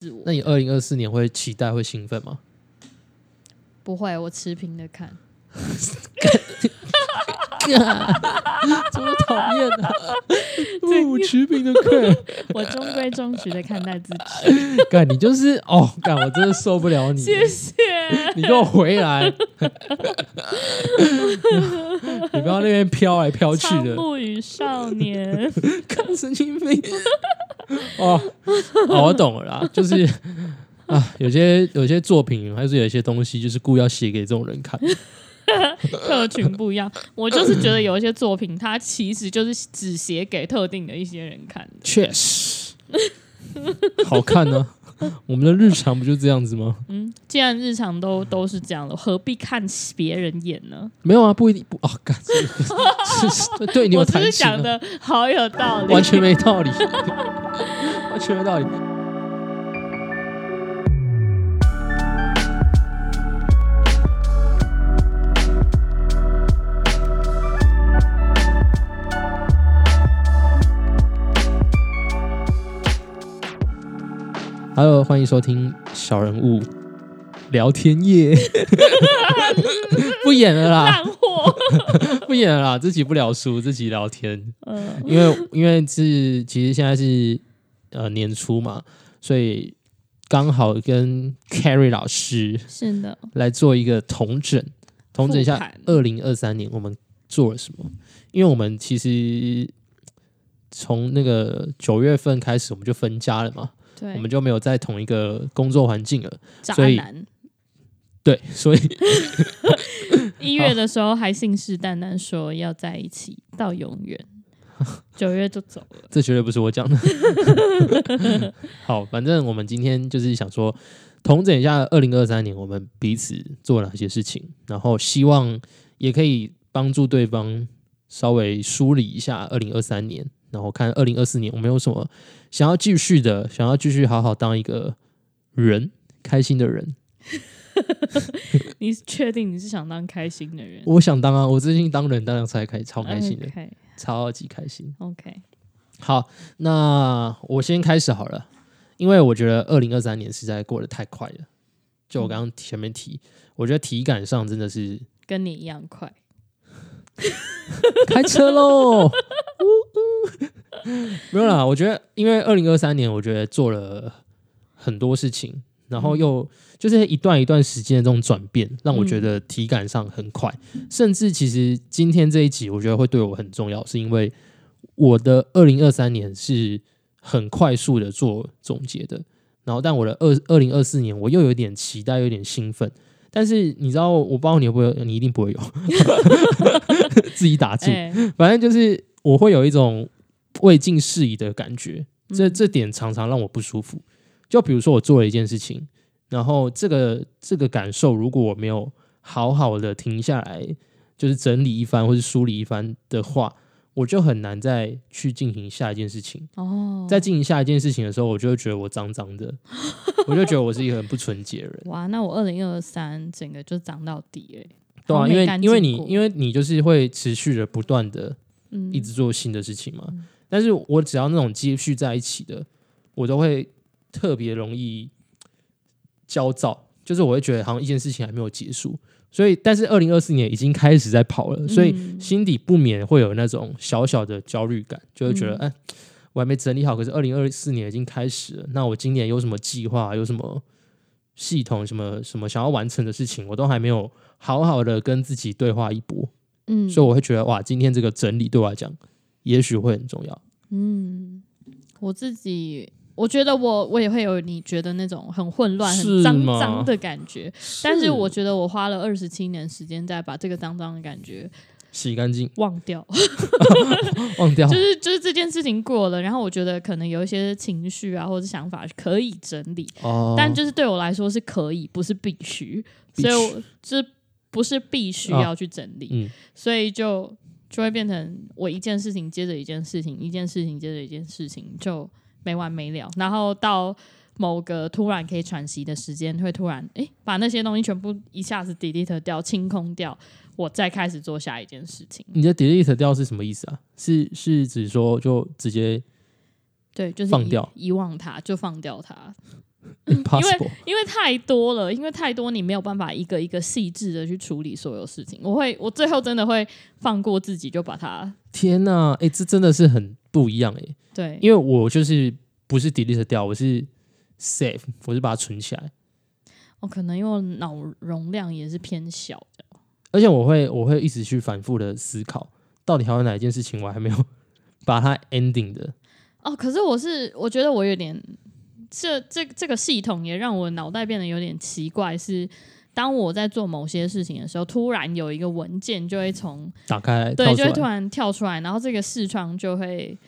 自我。那你二零二四年会期待会兴奋吗？不会，我持平的看。讨厌啊！不 持平的看，我中规中矩的看待自己。干你就是哦，干我真的受不了你，谢谢。你给我回来！你不要那边飘来飘去的，木语少年，看神经病。哦，哦，我懂了啦，就是啊，有些有些作品，还是有一些东西，就是故意要写给这种人看。客群不一样，我就是觉得有一些作品，它其实就是只写给特定的一些人看的。确实，好看呢。我们的日常不就这样子吗？嗯，既然日常都都是这样了，何必看别人演呢？没有啊，不一定不啊，干是对你有弹性。讲的好有道理，完全没道理，完全没道理。Hello，欢迎收听小人物聊天夜。不演了啦，不演了啦，自己不聊书，自己聊天。嗯，因为因为是其实现在是呃年初嘛，所以刚好跟 Carrie 老师是的来做一个同整，同整一下二零二三年我们做了什么。因为我们其实从那个九月份开始，我们就分家了嘛。我们就没有在同一个工作环境了，所以对，所以 一月的时候还信誓旦旦说要在一起到永远，九月就走了，这绝对不是我讲的。好，反正我们今天就是想说，统整一下二零二三年我们彼此做了哪些事情，然后希望也可以帮助对方稍微梳理一下二零二三年。然后看二零二四年，我们有什么想要继续的，想要继续好好当一个人，开心的人。你确定你是想当开心的人？我想当啊！我最近当人当然才开超开心的，超级开心。OK，好，那我先开始好了，因为我觉得二零二三年实在过得太快了。就我刚刚前面提，我觉得体感上真的是跟你一样快。开车喽！没有啦，我觉得因为二零二三年，我觉得做了很多事情，然后又就是一段一段时间的这种转变，让我觉得体感上很快。甚至其实今天这一集，我觉得会对我很重要，是因为我的二零二三年是很快速的做总结的，然后但我的二二零二四年，我又有点期待，有点兴奋。但是你知道，我不知道你会不会，你一定不会有 自己打住。反正就是我会有一种未尽事宜的感觉，这这点常常让我不舒服。就比如说我做了一件事情，然后这个这个感受，如果我没有好好的停下来，就是整理一番或者梳理一番的话。我就很难再去进行下一件事情哦。在进行下一件事情的时候，我就会觉得我脏脏的，我就觉得我是一个很不纯洁的人。哇，那我二零二三整个就脏到底哎。对啊，因为因为你因为你就是会持续的不断的，一直做新的事情嘛。但是我只要那种接续在一起的，我都会特别容易焦躁，就是我会觉得好像一件事情还没有结束。所以，但是二零二四年已经开始在跑了，所以心底不免会有那种小小的焦虑感，就会觉得，哎，我还没整理好。可是二零二四年已经开始了，那我今年有什么计划，有什么系统，什么什么想要完成的事情，我都还没有好好的跟自己对话一波。嗯，所以我会觉得，哇，今天这个整理对我来讲，也许会很重要。嗯，我自己。我觉得我我也会有你觉得那种很混乱、很脏脏的感觉，但是我觉得我花了二十七年时间在把这个脏脏的感觉洗干净、忘掉、忘掉，就是就是这件事情过了，然后我觉得可能有一些情绪啊或者想法可以整理，但就是对我来说是可以，不是必须，所以我就是不是必须要去整理，所以就就会变成我一件事情接着一件事情，一件事情接着一件事情就。没完没了，然后到某个突然可以喘息的时间，会突然哎，把那些东西全部一下子 delete 掉、清空掉，我再开始做下一件事情。你的 delete 掉是什么意思啊？是是指说就直接对，就是放掉、遗忘它，就放掉它。impossible，因为太多了，因为太多，你没有办法一个一个细致的去处理所有事情。我会，我最后真的会放过自己，就把它。天哪，哎，这真的是很不一样哎。对，因为我就是不是 delete 掉，我是 save，我是把它存起来。我可能因为脑容量也是偏小的，而且我会我会一直去反复的思考，到底还有哪一件事情我还没有 把它 ending 的。哦，可是我是我觉得我有点。这这这个系统也让我脑袋变得有点奇怪。是当我在做某些事情的时候，突然有一个文件就会从打开，对，就会突然跳出来，然后这个视窗就会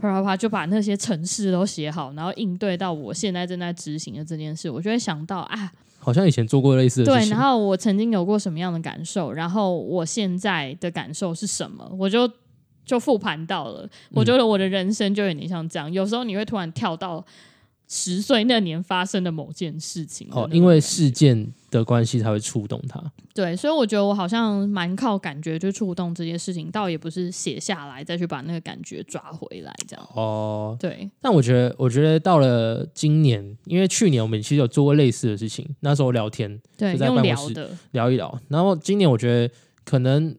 啪啪啪就把那些程式都写好，然后应对到我现在正在执行的这件事，我就会想到啊，好像以前做过类似的对，然后我曾经有过什么样的感受，然后我现在的感受是什么，我就就复盘到了。我觉得我的人生就有点像这样，有时候你会突然跳到。十岁那年发生的某件事情哦，因为事件的关系才会触动他。对，所以我觉得我好像蛮靠感觉就触动这件事情，倒也不是写下来再去把那个感觉抓回来这样。哦，对。但我觉得，我觉得到了今年，因为去年我们其实有做过类似的事情，那时候聊天，对，在办公室聊一聊。然后今年我觉得，可能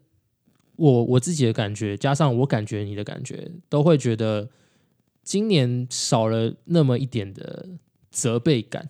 我我自己的感觉，加上我感觉你的感觉，都会觉得。今年少了那么一点的责备感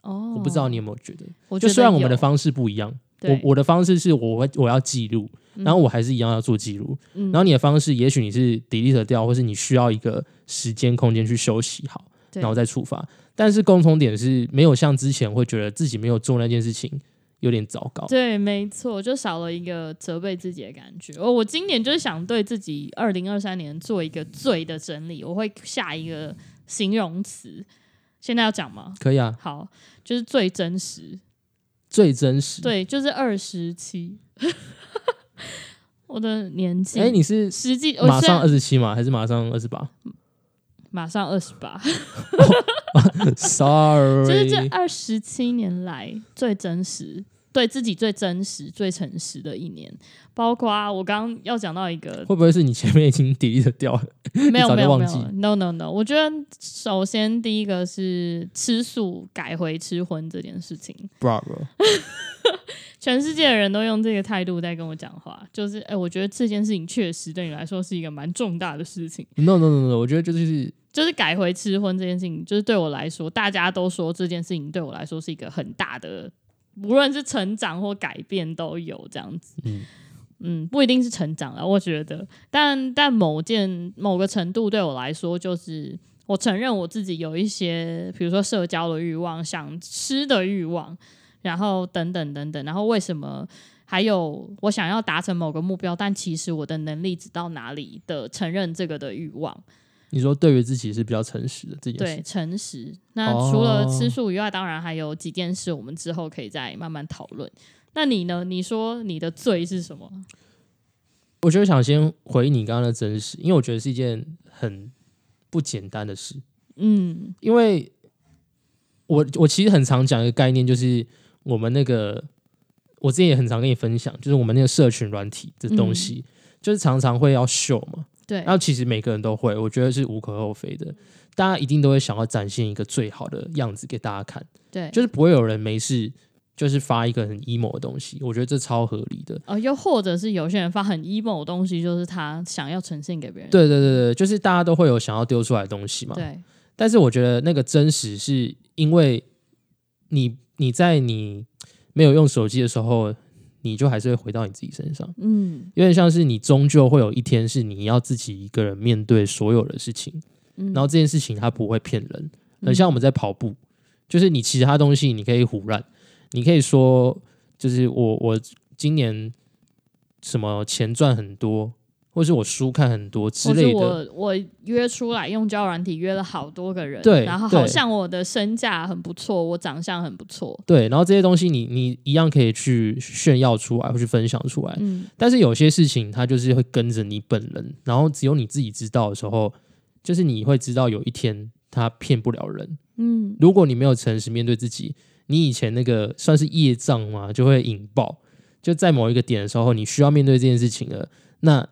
哦，我不知道你有没有觉得？就虽然我们的方式不一样，我我的方式是我我要记录，然后我还是一样要做记录，然后你的方式也许你是 delete 掉，或是你需要一个时间空间去休息好，然后再出发。但是共同点是没有像之前会觉得自己没有做那件事情。有点糟糕，对，没错，就少了一个责备自己的感觉。哦，我今年就是想对自己二零二三年做一个最的整理，我会下一个形容词。现在要讲吗？可以啊。好，就是最真实，最真实。对，就是二十七。我的年纪，哎，你是实际马上二十七吗？还是马上二十八？马上二十八。Sorry，就是这二十七年来最真实。对自己最真实、最诚实的一年，包括我刚刚要讲到一个，会不会是你前面已经 delete 掉了？没有 没有没有，no no no。我觉得首先第一个是吃素改回吃荤这件事情，Bravo！全世界的人都用这个态度在跟我讲话，就是哎，我觉得这件事情确实对你来说是一个蛮重大的事情。No no no no，我觉得就是就是改回吃荤这件事情，就是对我来说，大家都说这件事情对我来说是一个很大的。无论是成长或改变都有这样子，嗯嗯，不一定是成长啊，我觉得，但但某件某个程度对我来说，就是我承认我自己有一些，比如说社交的欲望、想吃的欲望，然后等等等等，然后为什么还有我想要达成某个目标，但其实我的能力只到哪里的承认这个的欲望。你说对于自己是比较诚实的这件事，对诚实。那除了吃素以外，当然还有几件事，我们之后可以再慢慢讨论。那你呢？你说你的罪是什么？我觉得想先回你刚刚的真实，因为我觉得是一件很不简单的事。嗯，因为我我其实很常讲一个概念，就是我们那个我之前也很常跟你分享，就是我们那个社群软体的东西，就是常常会要秀嘛。对，然后其实每个人都会，我觉得是无可厚非的。大家一定都会想要展现一个最好的样子给大家看，对，就是不会有人没事就是发一个很 emo 的东西。我觉得这超合理的。哦，又或者是有些人发很 emo 的东西，就是他想要呈现给别人。对对对对，就是大家都会有想要丢出来的东西嘛。对。但是我觉得那个真实是因为你你在你没有用手机的时候。你就还是会回到你自己身上，嗯，有点像是你终究会有一天是你要自己一个人面对所有的事情，然后这件事情它不会骗人，很像我们在跑步，就是你其他东西你可以胡乱，你可以说就是我我今年什么钱赚很多。或是我书看很多之类的，我我约出来用交友软体约了好多个人，对，然后好像我的身价很不错，我长相很不错，对，然后这些东西你你一样可以去炫耀出来或去分享出来，嗯，但是有些事情它就是会跟着你本人，然后只有你自己知道的时候，就是你会知道有一天他骗不了人，嗯，如果你没有诚实面对自己，你以前那个算是业障嘛，就会引爆，就在某一个点的时候，你需要面对这件事情了，那。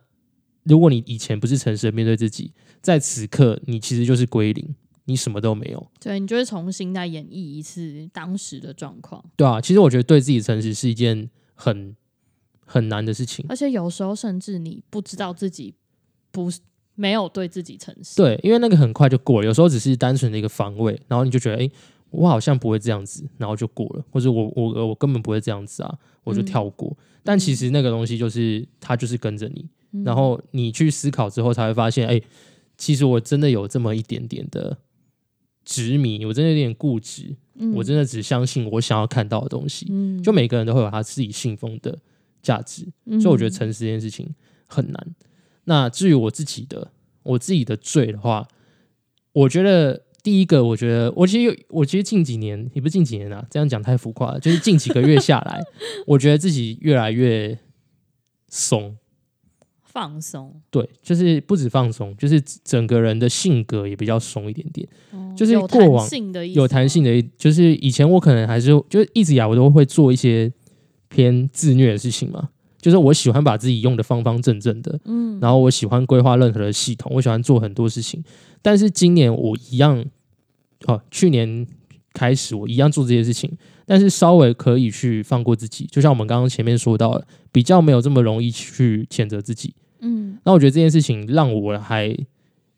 如果你以前不是诚实的面对自己，在此刻你其实就是归零。你什么都没有。对你就会重新再演绎一次当时的状况。对啊，其实我觉得对自己诚实是一件很很难的事情，而且有时候甚至你不知道自己不是没有对自己诚实。对，因为那个很快就过了，有时候只是单纯的一个防卫，然后你就觉得，哎，我好像不会这样子，然后就过了，或者我我我根本不会这样子啊，我就跳过。但其实那个东西就是它就是跟着你，然后你去思考之后才会发现，哎，其实我真的有这么一点点的执迷，我真的有点固执，我真的只相信我想要看到的东西。就每个人都会有他自己信奉的价值，所以我觉得诚实这件事情很难。那至于我自己的我自己的罪的话，我觉得。第一个，我觉得我其实我其实近几年也不是近几年啊，这样讲太浮夸了。就是近几个月下来，我觉得自己越来越松，放松。对，就是不止放松，就是整个人的性格也比较松一点点。就是过往有弹性的，就是以前我可能还是就是一直以来我都会做一些偏自虐的事情嘛。就是我喜欢把自己用的方方正正的，嗯，然后我喜欢规划任何的系统，我喜欢做很多事情。但是今年我一样，哦，去年开始我一样做这些事情，但是稍微可以去放过自己。就像我们刚刚前面说到的，比较没有这么容易去谴责自己，嗯。那我觉得这件事情让我还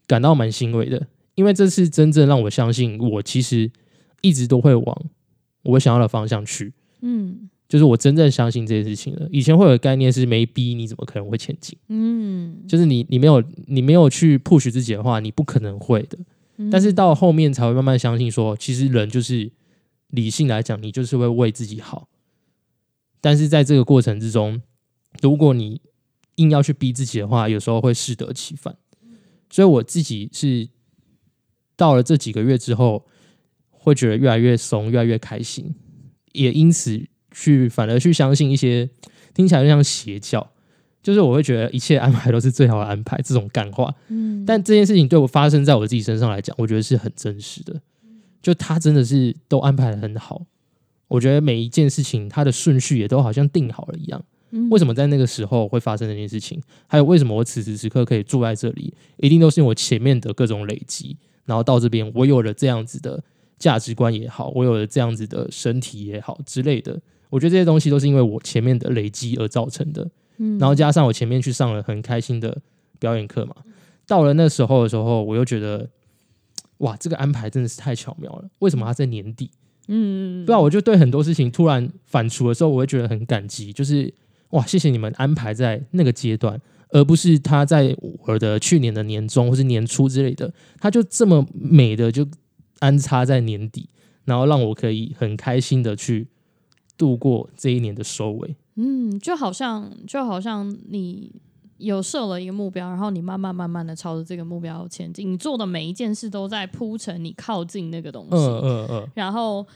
感到蛮欣慰的，因为这是真正让我相信我其实一直都会往我想要的方向去，嗯。就是我真正相信这件事情了。以前会有概念是没逼你怎么可能会前进？嗯，就是你你没有你没有去 push 自己的话，你不可能会的。但是到后面才会慢慢相信，说其实人就是理性来讲，你就是会为自己好。但是在这个过程之中，如果你硬要去逼自己的话，有时候会适得其反。所以我自己是到了这几个月之后，会觉得越来越松，越来越开心，也因此。去反而去相信一些听起来就像邪教，就是我会觉得一切安排都是最好的安排这种干话。嗯，但这件事情对我发生在我自己身上来讲，我觉得是很真实的。就他真的是都安排的很好，我觉得每一件事情它的顺序也都好像定好了一样。为什么在那个时候会发生这件事情？还有为什么我此时此刻可以住在这里？一定都是因为我前面的各种累积，然后到这边我有了这样子的价值观也好，我有了这样子的身体也好之类的。我觉得这些东西都是因为我前面的累积而造成的，嗯，然后加上我前面去上了很开心的表演课嘛，到了那时候的时候，我又觉得，哇，这个安排真的是太巧妙了。为什么他在年底？嗯，不知道，我就对很多事情突然反刍的时候，我会觉得很感激，就是哇，谢谢你们安排在那个阶段，而不是他在我的去年的年终或是年初之类的，他就这么美的就安插在年底，然后让我可以很开心的去。度过这一年的收尾，嗯，就好像就好像你有设了一个目标，然后你慢慢慢慢的朝着这个目标前进，你做的每一件事都在铺成你靠近那个东西，嗯嗯嗯，然后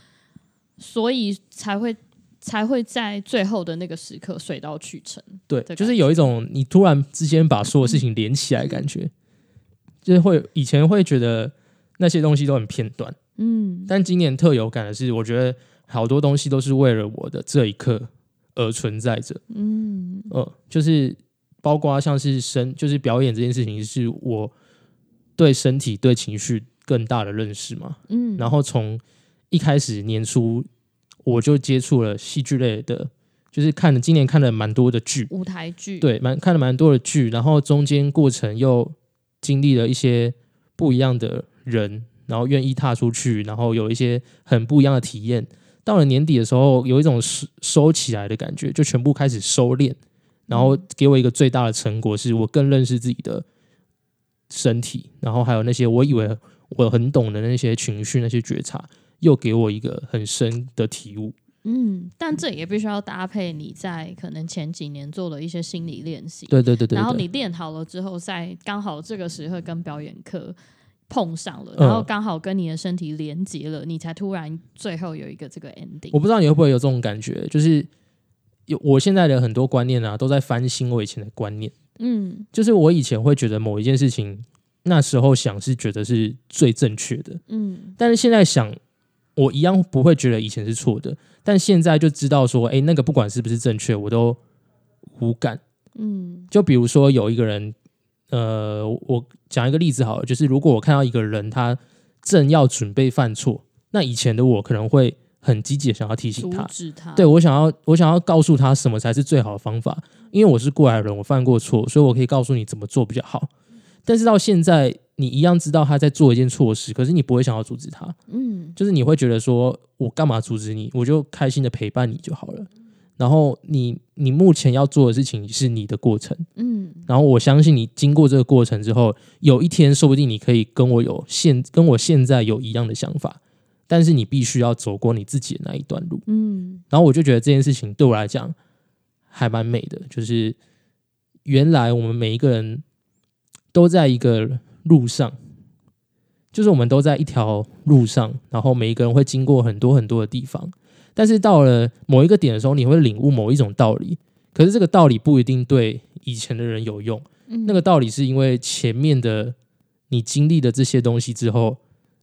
所以才会才会在最后的那个时刻水到渠成，对，就是有一种你突然之间把所有事情连起来感觉，就是会以前会觉得那些东西都很片段，嗯，但今年特有感的是，我觉得。好多东西都是为了我的这一刻而存在着，嗯，呃，就是包括像是身，就是表演这件事情，是我对身体、对情绪更大的认识嘛，嗯，然后从一开始年初我就接触了戏剧类的，就是看了今年看了蛮多的剧，舞台剧，对，蛮看了蛮多的剧，然后中间过程又经历了一些不一样的人，然后愿意踏出去，然后有一些很不一样的体验。到了年底的时候，有一种收收起来的感觉，就全部开始收敛，然后给我一个最大的成果，是我更认识自己的身体，然后还有那些我以为我很懂的那些情绪、那些觉察，又给我一个很深的体悟。嗯，但这也必须要搭配你在可能前几年做的一些心理练习，对对对对，然后你练好了之后，在刚好这个时候跟表演课。碰上了，然后刚好跟你的身体连接了，你才突然最后有一个这个 ending。我不知道你会不会有这种感觉，就是有我现在的很多观念啊，都在翻新我以前的观念。嗯，就是我以前会觉得某一件事情，那时候想是觉得是最正确的，嗯，但是现在想，我一样不会觉得以前是错的，但现在就知道说，哎，那个不管是不是正确，我都无感。嗯，就比如说有一个人。呃，我讲一个例子好了，就是如果我看到一个人他正要准备犯错，那以前的我可能会很积极想要提醒他。对我想要我想要告诉他什么才是最好的方法，因为我是过来人，我犯过错，所以我可以告诉你怎么做比较好。但是到现在，你一样知道他在做一件错事，可是你不会想要阻止他，嗯，就是你会觉得说我干嘛阻止你，我就开心的陪伴你就好了。然后你你目前要做的事情是你的过程，嗯，然后我相信你经过这个过程之后，有一天说不定你可以跟我有现跟我现在有一样的想法，但是你必须要走过你自己的那一段路，嗯，然后我就觉得这件事情对我来讲还蛮美的，就是原来我们每一个人都在一个路上，就是我们都在一条路上，然后每一个人会经过很多很多的地方。但是到了某一个点的时候，你会领悟某一种道理，可是这个道理不一定对以前的人有用。那个道理是因为前面的你经历的这些东西之后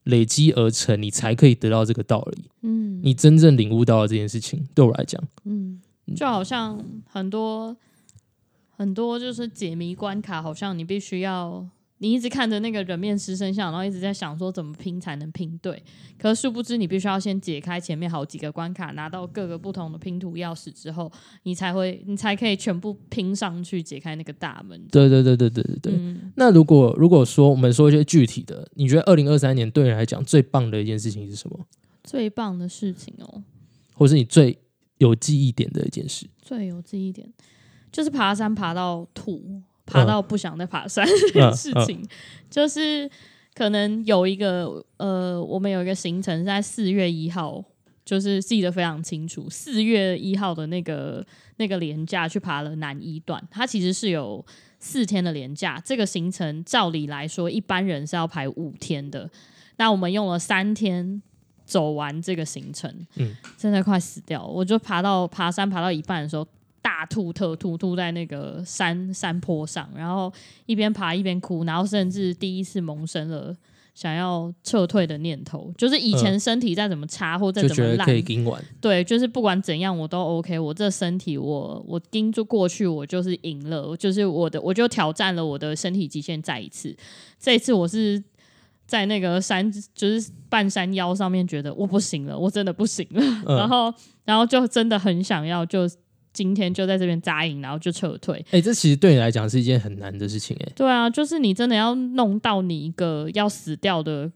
累积而成，你才可以得到这个道理。嗯，你真正领悟到了这件事情，对我来讲，嗯，就好像很多很多就是解谜关卡，好像你必须要。你一直看着那个人面狮身像，然后一直在想说怎么拼才能拼对，可是殊不知你必须要先解开前面好几个关卡，拿到各个不同的拼图钥匙之后，你才会你才可以全部拼上去解开那个大门。对对对对对对对。那如果如果说我们说一些具体的，你觉得二零二三年对你来讲最棒的一件事情是什么？最棒的事情哦，或是你最有记忆点的一件事？最有记忆点就是爬山爬到吐。爬到不想再爬山 这件事情，就是可能有一个呃，我们有一个行程在四月一号，就是记得非常清楚。四月一号的那个那个连假去爬了南一段，它其实是有四天的连假。这个行程照理来说，一般人是要排五天的，那我们用了三天走完这个行程，嗯，真的快死掉。我就爬到爬山爬到一半的时候。大吐特吐，吐在那个山山坡上，然后一边爬一边哭，然后甚至第一次萌生了想要撤退的念头。就是以前身体再怎么差或再怎么烂，可以盯完。对，就是不管怎样我都 OK。我这身体，我我盯住过去，我就是赢了。就是我的，我就挑战了我的身体极限再一次。这一次我是在那个山，就是半山腰上面，觉得我不行了，我真的不行了。然后，然后就真的很想要就。今天就在这边扎营，然后就撤退。哎，这其实对你来讲是一件很难的事情，哎。对啊，就是你真的要弄到你一个要死掉的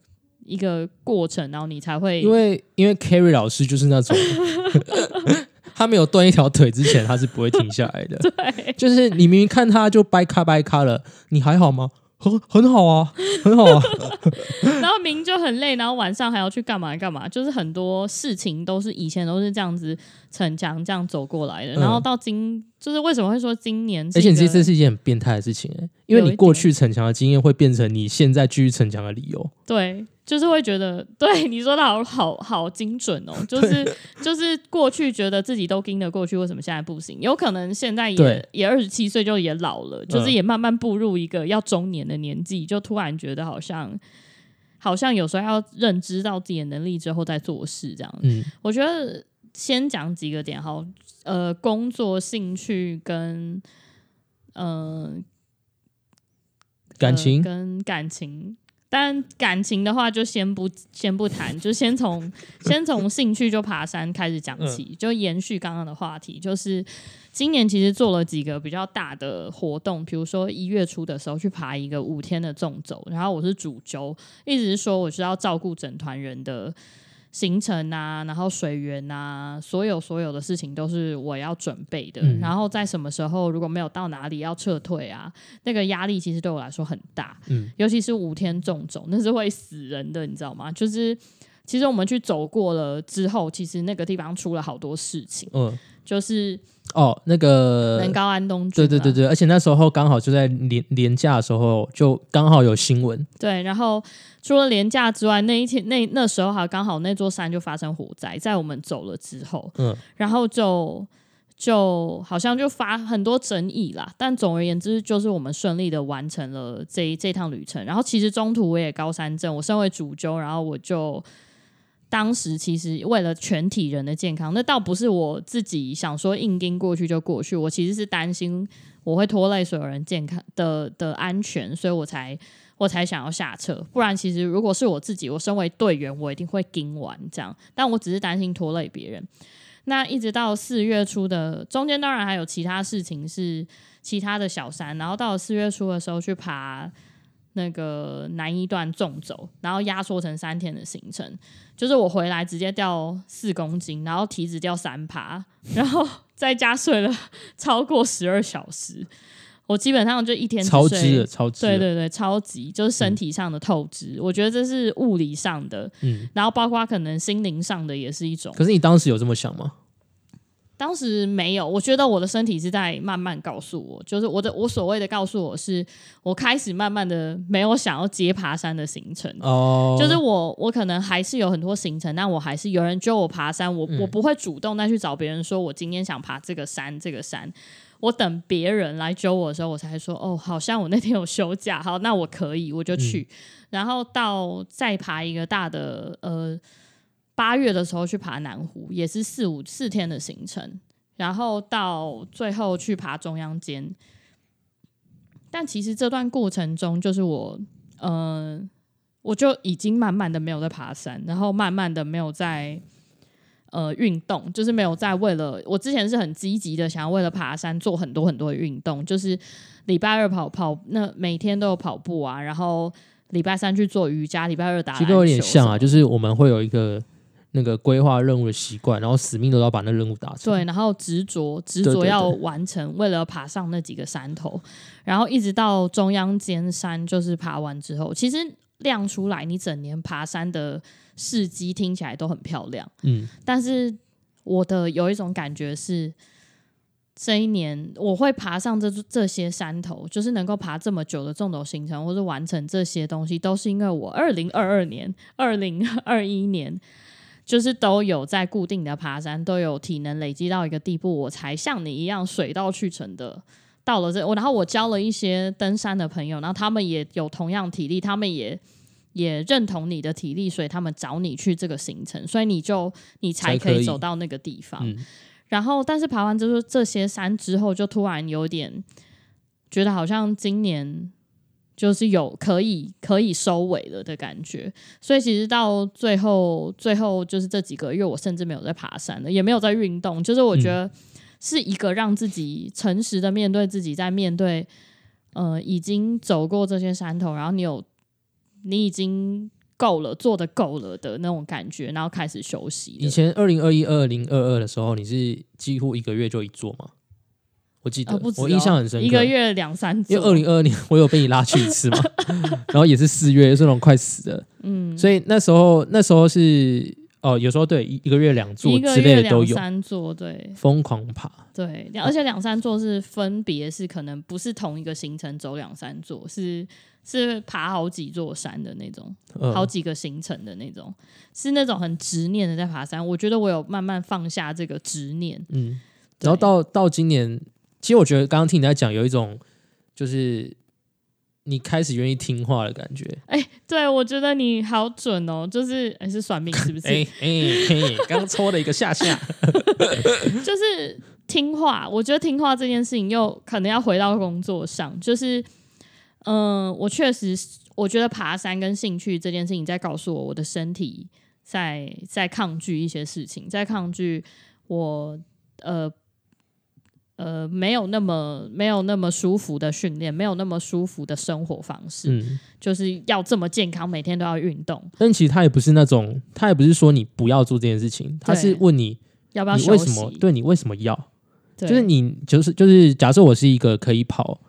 一个过程，然后你才会。因为因为 Carry 老师就是那种，他没有断一条腿之前，他是不会停下来的。对，就是你明明看他就掰咔掰咔了，你还好吗？很很好啊，很好啊。然后明就很累，然后晚上还要去干嘛干嘛，就是很多事情都是以前都是这样子逞强这样走过来的。然后到今，就是为什么会说今年？而且其实这是一件很变态的事情哎，因为你过去逞强的经验会变成你现在继续逞强的理由。对。就是会觉得，对你说的好好好精准哦，就是就是过去觉得自己都盯得过去，为什么现在不行？有可能现在也也二十七岁就也老了，就是也慢慢步入一个要中年的年纪，就突然觉得好像好像有时候要认知到自己的能力之后再做事这样。嗯，我觉得先讲几个点哈，呃，工作兴趣跟嗯感情跟感情。但感情的话，就先不先不谈，就先从先从兴趣就爬山开始讲起，就延续刚刚的话题。就是今年其实做了几个比较大的活动，比如说一月初的时候去爬一个五天的纵走，然后我是主轴，一直是说我是要照顾整团人的。行程啊，然后水源啊，所有所有的事情都是我要准备的。然后在什么时候如果没有到哪里要撤退啊，那个压力其实对我来说很大。嗯，尤其是五天重走，那是会死人的，你知道吗？就是其实我们去走过了之后，其实那个地方出了好多事情。嗯，就是。哦，那个能高安东对对对对，而且那时候刚好就在廉廉价的时候，就刚好有新闻。对，然后除了廉价之外，那一天那那时候还刚好那座山就发生火灾，在我们走了之后，嗯，然后就就好像就发很多争议啦。但总而言之，就是我们顺利的完成了这这趟旅程。然后其实中途我也高山症，我身为主揪，然后我就。当时其实为了全体人的健康，那倒不是我自己想说硬盯过去就过去，我其实是担心我会拖累所有人健康的的安全，所以我才我才想要下车。不然，其实如果是我自己，我身为队员，我一定会盯完这样。但我只是担心拖累别人。那一直到四月初的中间，当然还有其他事情是其他的小山。然后到了四月初的时候去爬那个南一段纵走，然后压缩成三天的行程。就是我回来直接掉四公斤，然后体脂掉三趴，然后 在家睡了超过十二小时。我基本上就一天超支的，超支。对对对，超级就是身体上的透支。我觉得这是物理上的，嗯，然后包括可能心灵上的也是一种。可是你当时有这么想吗？当时没有，我觉得我的身体是在慢慢告诉我，就是我的我所谓的告诉我是，我开始慢慢的没有想要接爬山的行程哦，就是我我可能还是有很多行程，但我还是有人揪我爬山，我我不会主动再去找别人说我今天想爬这个山这个山，我等别人来揪我的时候，我才说哦，好像我那天有休假，好，那我可以我就去，然后到再爬一个大的呃。八月的时候去爬南湖，也是四五四天的行程，然后到最后去爬中央间。但其实这段过程中，就是我，嗯，我就已经慢慢的没有在爬山，然后慢慢的没有在呃运动，就是没有在为了我之前是很积极的，想要为了爬山做很多很多的运动，就是礼拜二跑跑，那每天都有跑步啊，然后礼拜三去做瑜伽，礼拜二打其实有点像啊，就是我们会有一个。那个规划任务的习惯，然后死命都要把那任务达成。对，然后执着执着要完成，为了爬上那几个山头，然后一直到中央尖山，就是爬完之后，其实亮出来，你整年爬山的事迹听起来都很漂亮。嗯，但是我的有一种感觉是，这一年我会爬上这这些山头，就是能够爬这么久的纵走行程，或是完成这些东西，都是因为我二零二二年、二零二一年。就是都有在固定的爬山，都有体能累积到一个地步，我才像你一样水到渠成的到了这。我然后我交了一些登山的朋友，然后他们也有同样体力，他们也也认同你的体力，所以他们找你去这个行程，所以你就你才可以走到那个地方。然后，但是爬完这这些山之后，就突然有点觉得好像今年。就是有可以可以收尾了的感觉，所以其实到最后最后就是这几个月，我甚至没有在爬山了，也没有在运动。就是我觉得是一个让自己诚实的面对自己，在面对呃已经走过这些山头，然后你有你已经够了，做的够了的那种感觉，然后开始休息。以前二零二一二零二二的时候，你是几乎一个月就一座吗？我记得，我印象很深，一个月两三因为二零二二年 我有被你拉去一次嘛，然后也是四月，是那种快死的，嗯，所以那时候那时候是哦，有时候对一一个月两座之类的都有，三座对，疯狂爬，对，而且两三座是分别是可能不是同一个行程走两三座，是是爬好几座山的那种，好几个行程的那种，是那种很执念的在爬山。我觉得我有慢慢放下这个执念，嗯，然后到到今年。其实我觉得刚刚听你在讲，有一种就是你开始愿意听话的感觉。哎，对我觉得你好准哦，就是还是算命是不是？哎哎，刚抽了一个下下，就是听话。我觉得听话这件事情又可能要回到工作上，就是嗯，我确实我觉得爬山跟兴趣这件事情在告诉我，我的身体在在抗拒一些事情，在抗拒我呃。呃，没有那么没有那么舒服的训练，没有那么舒服的生活方式，嗯，就是要这么健康，每天都要运动。但其实他也不是那种，他也不是说你不要做这件事情，他是问你要不要，为什么？对你为什么要？就是你就是就是，假设我是一个可以跑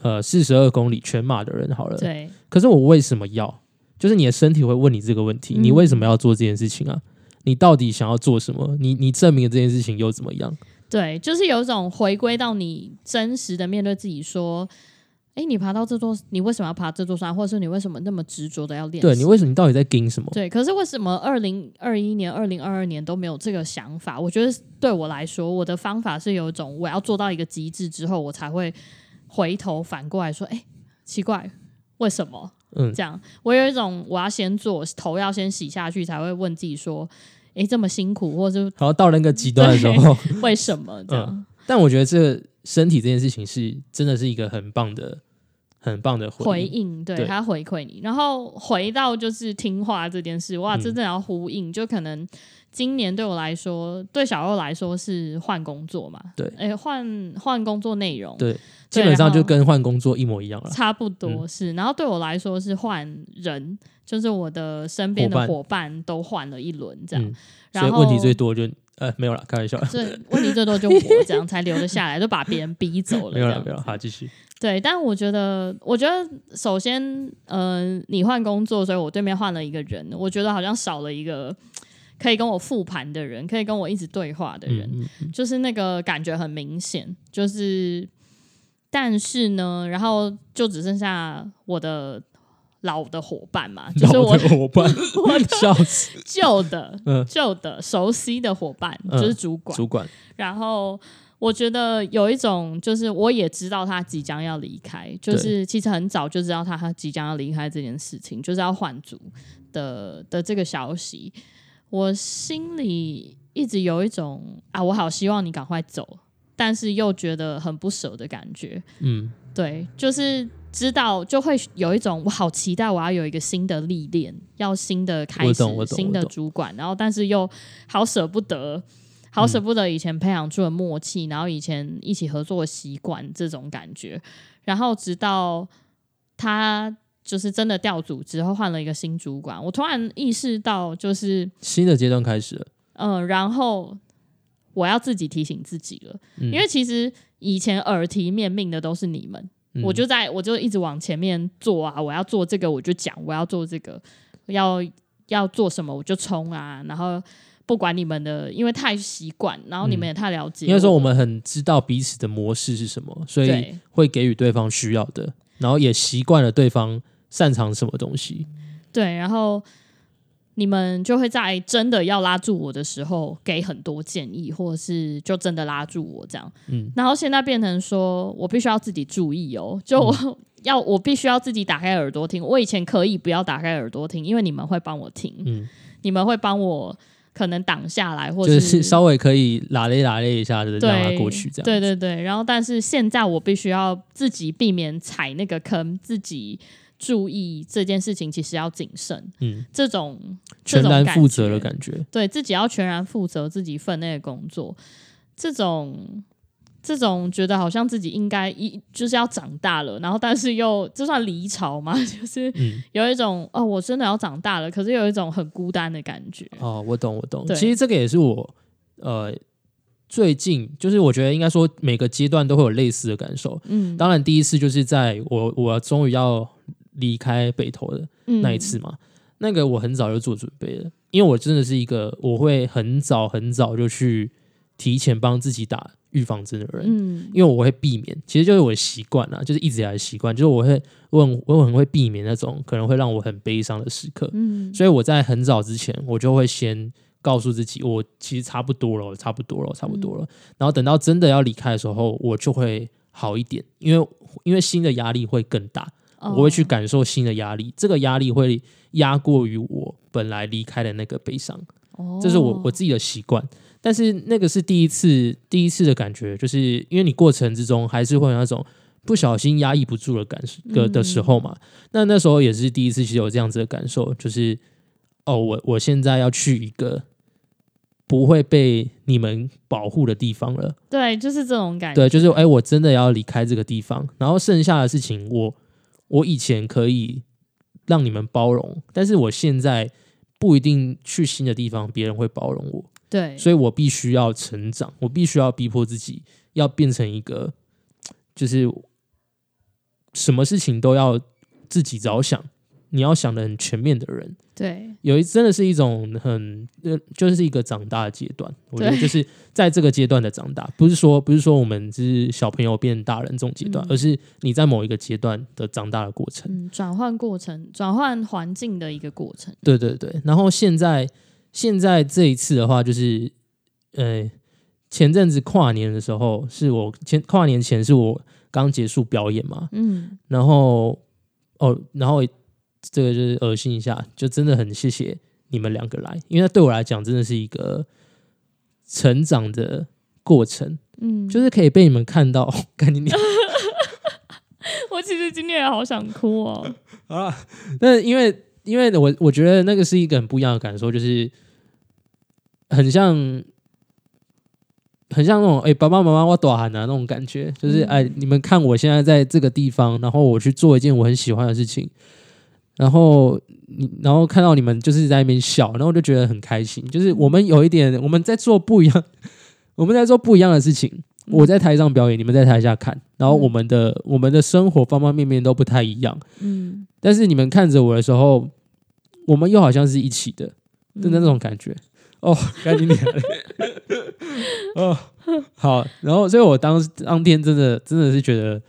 呃四十二公里全马的人，好了，对。可是我为什么要？就是你的身体会问你这个问题，你为什么要做这件事情啊？你到底想要做什么？你你证明了这件事情又怎么样？对，就是有一种回归到你真实的面对自己，说：“哎，你爬到这座，你为什么要爬这座山？或者说你为什么那么执着的要练？对你为什么？你到底在盯什么？对，可是为什么二零二一年、二零二二年都没有这个想法？我觉得对我来说，我的方法是有一种我要做到一个极致之后，我才会回头反过来说：，哎，奇怪，为什么？嗯，这样我有一种我要先做，头要先洗下去，才会问自己说。哎，这么辛苦，或者然后到了那个极端的时候，为什么 这样？但我觉得这身体这件事情是真的是一个很棒的、很棒的回应，对他回馈你。然后回到就是听话这件事，哇，真正要呼应，就可能今年对我来说，对小欧来说是换工作嘛，对，哎，换换工作内容，对，基本上就跟换工作一模一样了，差不多是。然后对我来说是换人，就是我的身边的伙伴都换了一轮这样，所以问题最多就。呃，没有了，开玩笑。所以问题最多就我这样才留得下来，就把别人逼走了。没有了，没有了，好，继续。对，但我觉得，我觉得首先，呃，你换工作，所以我对面换了一个人，我觉得好像少了一个可以跟我复盘的人，可以跟我一直对话的人，就是那个感觉很明显。就是，但是呢，然后就只剩下我的。老的伙伴嘛，就是我的伙伴，我 笑死。旧的，旧的，熟悉的伙伴，就是主管。主管。然后我觉得有一种，就是我也知道他即将要离开，就是其实很早就知道他他即将要离开这件事情，就是要换组的的这个消息，我心里一直有一种啊，我好希望你赶快走，但是又觉得很不舍的感觉。嗯，对，就是。知道就会有一种我好期待，我要有一个新的历练，要新的开始，新的主管，然后但是又好舍不得，好舍不得以前培养出的默契，然后以前一起合作的习惯这种感觉，然后直到他就是真的调组之后换了一个新主管，我突然意识到就是新的阶段开始了，嗯，然后我要自己提醒自己了，因为其实以前耳提面命的都是你们。我就在我就一直往前面做啊，我要做这个我就讲，我要做这个，要要做什么我就冲啊，然后不管你们的，因为太习惯，然后你们也太了解，因为说我们很知道彼此的模式是什么，所以会给予对方需要的，然后也习惯了对方擅长什么东西，对，然后。你们就会在真的要拉住我的时候给很多建议，或者是就真的拉住我这样。嗯，然后现在变成说我必须要自己注意哦，就我 要我必须要自己打开耳朵听。我以前可以不要打开耳朵听，因为你们会帮我听，嗯，你们会帮我可能挡下来，或者是稍微可以拉咧拉咧一下的让他过去这样。对对对，然后但是现在我必须要自己避免踩那个坑，自己。注意这件事情，其实要谨慎。嗯，这种全然负责的感觉，对自己要全然负责自己分内的工作，这种这种觉得好像自己应该一就是要长大了，然后但是又这算离巢嘛？就是有一种哦，我真的要长大了，可是有一种很孤单的感觉。哦，我懂，我懂。其实这个也是我呃最近就是我觉得应该说每个阶段都会有类似的感受。嗯，当然第一次就是在我我终于要。离开北投的那一次嘛，那个我很早就做准备了，因为我真的是一个我会很早很早就去提前帮自己打预防针的人，嗯，因为我会避免，其实就是我的习惯啊，就是一直以来的习惯，就是我会我很我很会避免那种可能会让我很悲伤的时刻，嗯，所以我在很早之前我就会先告诉自己，我其实差不多了，差不多了，差不多了，然后等到真的要离开的时候，我就会好一点，因为因为新的压力会更大。我会去感受新的压力，这个压力会压过于我本来离开的那个悲伤，这是我我自己的习惯。但是那个是第一次，第一次的感觉，就是因为你过程之中还是会有那种不小心压抑不住的感受的的时候嘛。那那时候也是第一次，其实有这样子的感受，就是哦，我我现在要去一个不会被你们保护的地方了。对，就是这种感觉。对，就是哎，我真的要离开这个地方，然后剩下的事情我。我以前可以让你们包容，但是我现在不一定去新的地方，别人会包容我。对，所以我必须要成长，我必须要逼迫自己，要变成一个，就是什么事情都要自己着想。你要想的很全面的人，对，有一真的是一种很呃，就是一个长大的阶段。我觉得就是在这个阶段的长大，不是说不是说我们是小朋友变大人这种阶段，而是你在某一个阶段的长大的过程，转换过程，转换环境的一个过程。对对对。然后现在现在这一次的话，就是呃，前阵子跨年的时候，是我前跨年前是我刚结束表演嘛，嗯，然后哦，然后。这个就是恶心一下，就真的很谢谢你们两个来，因为对我来讲真的是一个成长的过程，嗯，就是可以被你们看到，赶紧点，我其实今天也好想哭哦。啊，但因为因为我我觉得那个是一个很不一样的感受，就是很像很像那种哎，爸爸妈妈我多喊的那种感觉，就是哎，你们看我现在在这个地方，然后我去做一件我很喜欢的事情，然后你然后看到你们就是在那边笑，然后我就觉得很开心，就是我们有一点我们在做不一样，我们在做不一样的事情。我在台上表演，你们在台下看，然后我们的我们的生活方方面面都不太一样，嗯，但是你们看着我的时候，我们又好像是一起的，的那种感觉。哦，赶紧点，哦，好，然后所以我当当天真的真的是觉得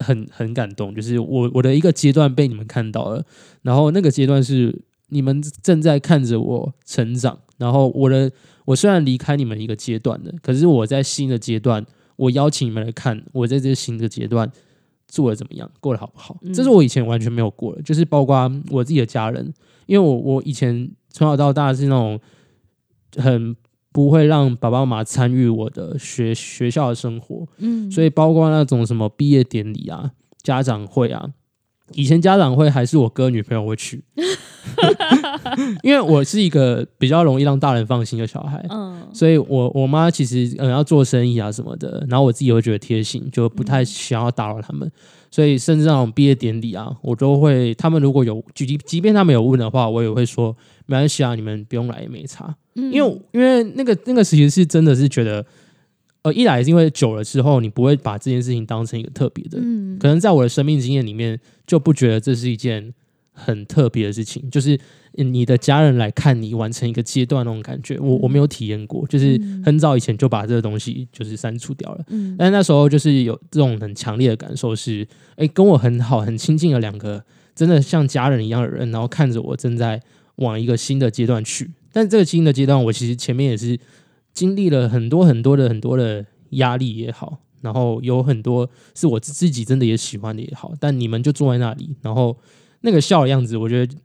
很很感动，就是我我的一个阶段被你们看到了，然后那个阶段是你们正在看着我成长，然后我的。我虽然离开你们一个阶段了，可是我在新的阶段，我邀请你们来看我在这个新的阶段做的怎么样，过得好不好？这是我以前完全没有过的，就是包括我自己的家人，因为我我以前从小到大是那种很不会让爸爸妈妈参与我的学学校的生活，嗯，所以包括那种什么毕业典礼啊、家长会啊。以前家长会还是我哥女朋友会去，因为我是一个比较容易让大人放心的小孩，嗯，所以我我妈其实嗯要做生意啊什么的，然后我自己会觉得贴心，就不太想要打扰他们，所以甚至那种毕业典礼啊，我都会他们如果有即即便他们有问的话，我也会说没关系啊，你们不用来也没差，因为因为那个那个时期是真的是觉得。呃，一来是因为久了之后，你不会把这件事情当成一个特别的，嗯，可能在我的生命经验里面，就不觉得这是一件很特别的事情。就是你的家人来看你完成一个阶段那种感觉，我我没有体验过，就是很早以前就把这个东西就是删除掉了。嗯，但那时候就是有这种很强烈的感受，是哎，跟我很好、很亲近的两个真的像家人一样的人，然后看着我正在往一个新的阶段去。但这个新的阶段，我其实前面也是。经历了很多很多的很多的压力也好，然后有很多是我自己真的也喜欢的也好，但你们就坐在那里，然后那个笑的样子，我觉得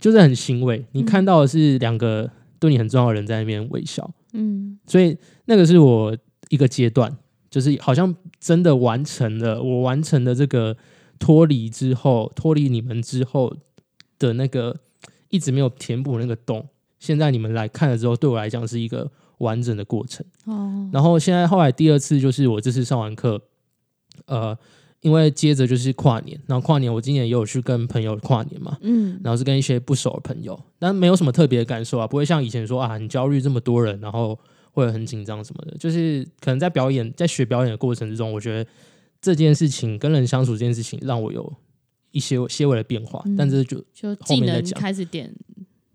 就是很欣慰。你看到的是两个对你很重要的人在那边微笑，嗯，所以那个是我一个阶段，就是好像真的完成了，我完成了这个脱离之后，脱离你们之后的那个一直没有填补那个洞。现在你们来看了之后，对我来讲是一个完整的过程。哦。然后现在后来第二次就是我这次上完课，呃，因为接着就是跨年，然后跨年我今年也有去跟朋友跨年嘛，嗯，然后是跟一些不熟的朋友，但没有什么特别的感受啊，不会像以前说啊很焦虑这么多人，然后会很紧张什么的。就是可能在表演，在学表演的过程之中，我觉得这件事情跟人相处这件事情让我有一些些微的变化，但是就就技能开始点。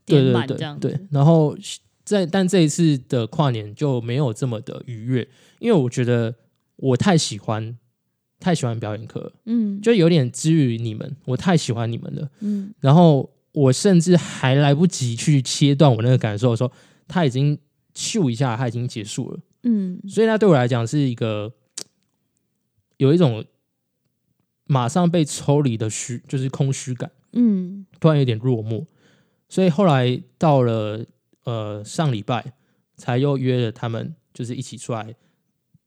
对对对对，然后在但这一次的跨年就没有这么的愉悦，因为我觉得我太喜欢太喜欢表演课，嗯，就有点之于你们，我太喜欢你们了，嗯，然后我甚至还来不及去切断我那个感受的时候，他已经咻一下，他已经结束了，嗯，所以他对我来讲是一个有一种马上被抽离的虚，就是空虚感，嗯，突然有点落寞。所以后来到了呃上礼拜，才又约了他们，就是一起出来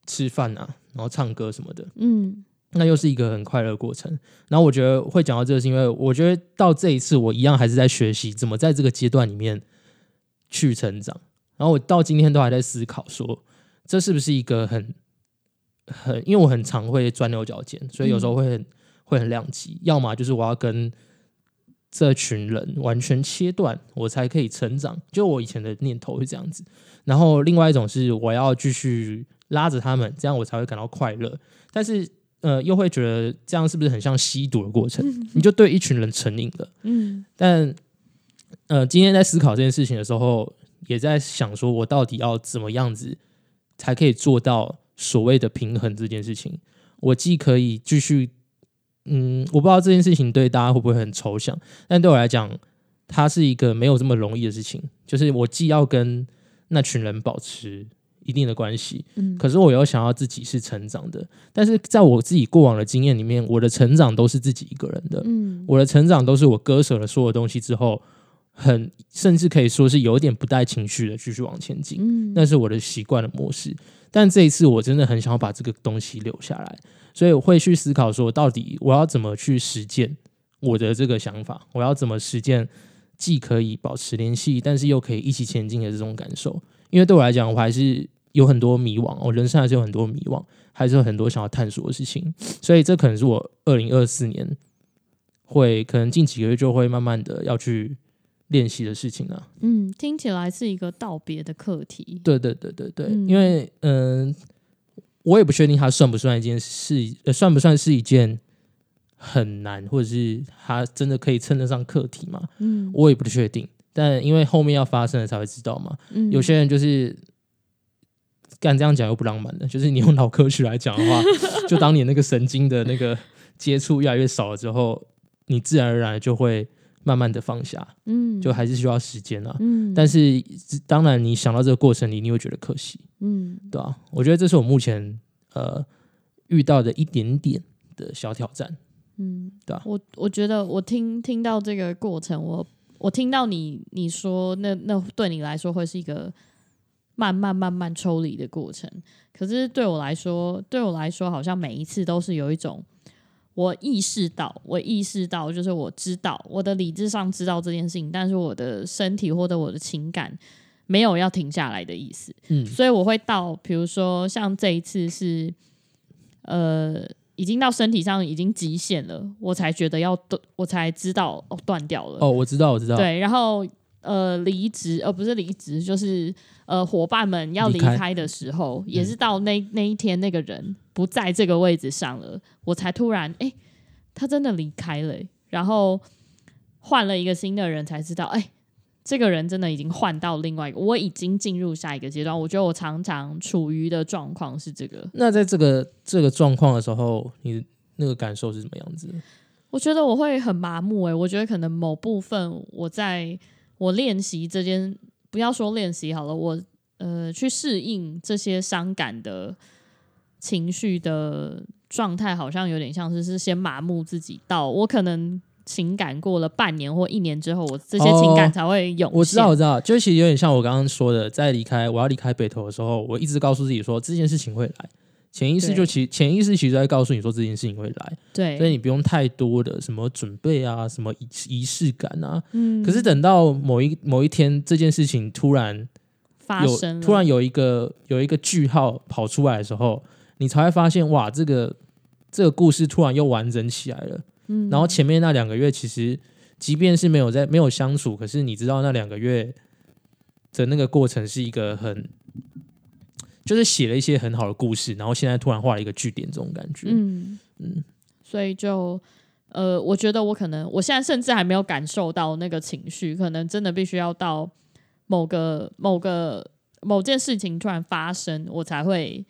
吃饭啊，然后唱歌什么的。嗯，那又是一个很快乐的过程。然后我觉得会讲到这个，是因为我觉得到这一次，我一样还是在学习怎么在这个阶段里面去成长。然后我到今天都还在思考，说这是不是一个很很，因为我很常会钻牛角尖，所以有时候会很会很两极。要么就是我要跟这群人完全切断，我才可以成长。就我以前的念头是这样子。然后另外一种是，我要继续拉着他们，这样我才会感到快乐。但是，呃，又会觉得这样是不是很像吸毒的过程？你就对一群人成瘾了。嗯。但，呃，今天在思考这件事情的时候，也在想说，我到底要怎么样子才可以做到所谓的平衡这件事情？我既可以继续。嗯，我不知道这件事情对大家会不会很抽象，但对我来讲，它是一个没有这么容易的事情。就是我既要跟那群人保持一定的关系，嗯，可是我又想要自己是成长的。但是在我自己过往的经验里面，我的成长都是自己一个人的，嗯，我的成长都是我割舍了所有东西之后，很甚至可以说是有点不带情绪的继续往前进，嗯，那是我的习惯的模式。但这一次，我真的很想要把这个东西留下来。所以我会去思考说，到底我要怎么去实践我的这个想法，我要怎么实践，既可以保持联系，但是又可以一起前进的这种感受。因为对我来讲，我还是有很多迷惘，我人生还是有很多迷惘，还是有很多想要探索的事情。所以这可能是我二零二四年会可能近几个月就会慢慢的要去。练习的事情啊，嗯，听起来是一个道别的课题。对对对对对，因为嗯，我也不确定它算不算一件事，呃，算不算是一件很难，或者是它真的可以称得上课题嘛？嗯，我也不确定。但因为后面要发生了才会知道嘛。嗯，有些人就是干这样讲又不浪漫的，就是你用脑科学来讲的话，就当你那个神经的那个接触越来越少了之后，你自然而然就会。慢慢的放下，嗯，就还是需要时间啊，嗯，但是当然，你想到这个过程里，你会觉得可惜，嗯，对吧？我觉得这是我目前呃遇到的一点点的小挑战，嗯，对吧？我我觉得我听听到这个过程，我我听到你你说那那对你来说会是一个慢慢慢慢抽离的过程，可是对我来说，对我来说，好像每一次都是有一种。我意识到，我意识到，就是我知道，我的理智上知道这件事情，但是我的身体或者我的情感没有要停下来的意思。嗯，所以我会到，比如说像这一次是，呃，已经到身体上已经极限了，我才觉得要断，我才知道哦，断掉了。哦，我知道，我知道。对，然后呃，离职，而不是离职，就是。呃，伙伴们要离开的时候，也是到那那一天，那个人不在这个位置上了，我才突然，哎，他真的离开了，然后换了一个新的人，才知道，哎，这个人真的已经换到另外一个，我已经进入下一个阶段。我觉得我常常处于的状况是这个。那在这个这个状况的时候，你那个感受是什么样子？我觉得我会很麻木，哎，我觉得可能某部分我在我练习这件。不要说练习好了，我呃去适应这些伤感的情绪的状态，好像有点像是是先麻木自己，到我可能情感过了半年或一年之后，我这些情感才会涌我知道，我知道，就其实有点像我刚刚说的，在离开我要离开北投的时候，我一直告诉自己说这件事情会来。潜意识就其潜意识其实在告诉你说这件事情会来，对，所以你不用太多的什么准备啊，什么仪仪式感啊。嗯，可是等到某一某一天，这件事情突然发生，突然有一个有一个句号跑出来的时候，你才会发现哇，这个这个故事突然又完整起来了。嗯，然后前面那两个月其实，即便是没有在没有相处，可是你知道那两个月的那个过程是一个很。就是写了一些很好的故事，然后现在突然画了一个句点，这种感觉。嗯嗯，所以就呃，我觉得我可能我现在甚至还没有感受到那个情绪，可能真的必须要到某个某个某件事情突然发生，我才会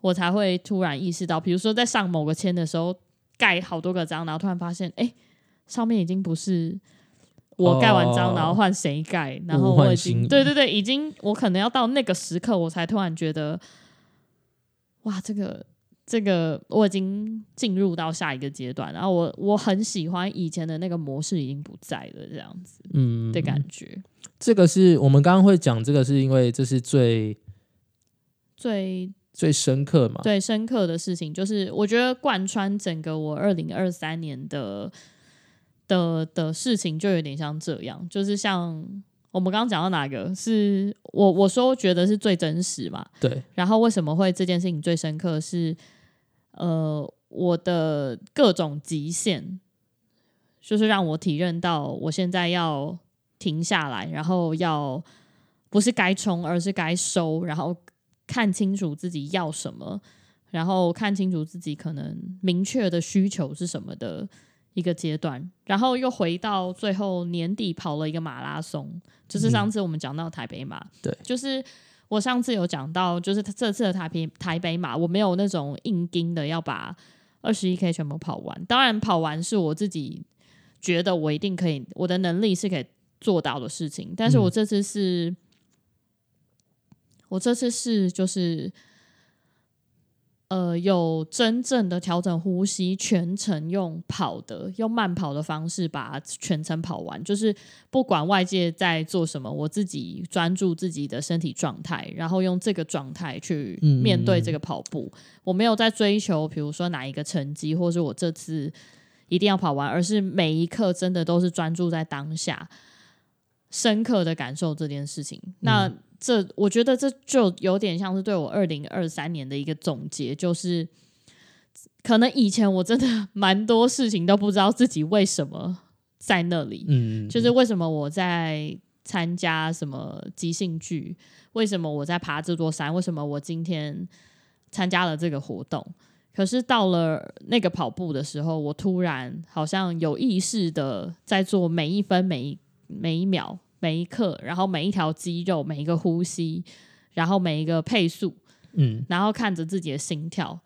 我才会突然意识到，比如说在上某个签的时候盖好多个章，然后突然发现，哎，上面已经不是。我盖完章，然后换谁盖？然后我已经对对对，已经我可能要到那个时刻，我才突然觉得，哇，这个这个我已经进入到下一个阶段，然后我我很喜欢以前的那个模式已经不在了，这样子，嗯的感觉。这个是我们刚刚会讲这个，是因为这是最最最深刻嘛？最深刻的事情，就是我觉得贯穿整个我二零二三年的。的的事情就有点像这样，就是像我们刚刚讲到哪个是我我说觉得是最真实嘛？对。然后为什么会这件事情最深刻？是呃，我的各种极限，就是让我体认到我现在要停下来，然后要不是该冲，而是该收，然后看清楚自己要什么，然后看清楚自己可能明确的需求是什么的。一个阶段，然后又回到最后年底跑了一个马拉松，就是上次我们讲到台北马，对，就是我上次有讲到，就是这次的台北台北马，我没有那种硬盯的要把二十一 K 全部跑完，当然跑完是我自己觉得我一定可以，我的能力是可以做到的事情，但是我这次是，我这次是就是。呃，有真正的调整呼吸，全程用跑的，用慢跑的方式把全程跑完。就是不管外界在做什么，我自己专注自己的身体状态，然后用这个状态去面对这个跑步。我没有在追求，比如说哪一个成绩，或是我这次一定要跑完，而是每一刻真的都是专注在当下，深刻的感受这件事情。那这我觉得这就有点像是对我二零二三年的一个总结，就是可能以前我真的 蛮多事情都不知道自己为什么在那里，嗯，就是为什么我在参加什么即兴剧，为什么我在爬这座山，为什么我今天参加了这个活动，可是到了那个跑步的时候，我突然好像有意识的在做每一分每一每一秒。每一刻，然后每一条肌肉，每一个呼吸，然后每一个配速，嗯，然后看着自己的心跳，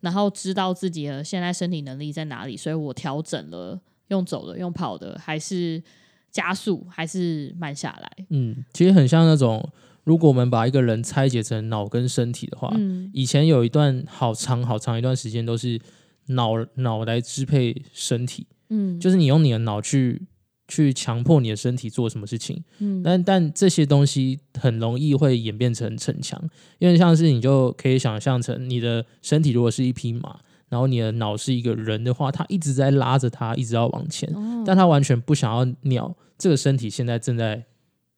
然后知道自己的现在身体能力在哪里，所以我调整了，用走的，用跑的，还是加速，还是慢下来。嗯，其实很像那种，如果我们把一个人拆解成脑跟身体的话，嗯，以前有一段好长好长一段时间都是脑脑来支配身体，嗯，就是你用你的脑去。去强迫你的身体做什么事情，嗯，但但这些东西很容易会演变成逞强，因为像是你就可以想象成你的身体如果是一匹马，然后你的脑是一个人的话，他一直在拉着他，一直要往前，但他完全不想要鸟这个身体现在正在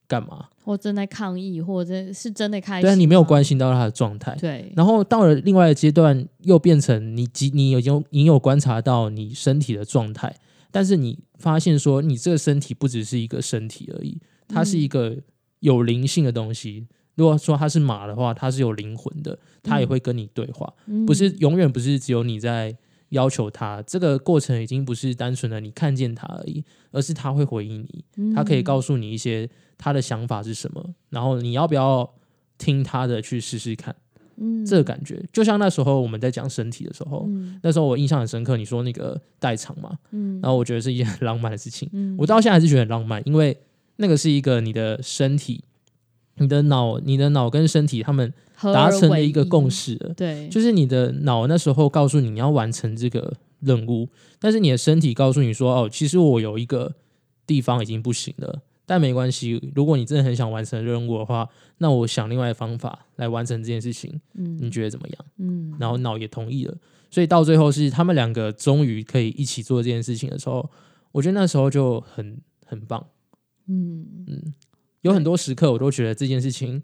干嘛，或正在抗议，或者是真的开心，对，你没有关心到他的状态，对，然后到了另外的阶段，又变成你即你已经你有观察到你身体的状态。但是你发现说，你这个身体不只是一个身体而已，它是一个有灵性的东西。如果说它是马的话，它是有灵魂的，它也会跟你对话，不是永远不是只有你在要求它。这个过程已经不是单纯的你看见它而已，而是它会回应你，它可以告诉你一些它的想法是什么，然后你要不要听它的去试试看。嗯，这个感觉就像那时候我们在讲身体的时候，那时候我印象很深刻。你说那个代偿嘛，嗯，然后我觉得是一件很浪漫的事情。嗯，我到现在还是觉得很浪漫，因为那个是一个你的身体、你的脑、你的脑跟身体他们达成了一个共识。对，就是你的脑那时候告诉你你要完成这个任务，但是你的身体告诉你说：“哦，其实我有一个地方已经不行了。”但没关系，如果你真的很想完成任务的话，那我想另外的方法来完成这件事情。嗯，你觉得怎么样？嗯，然后脑也同意了，所以到最后是他们两个终于可以一起做这件事情的时候，我觉得那时候就很很棒。嗯嗯，有很多时刻我都觉得这件事情，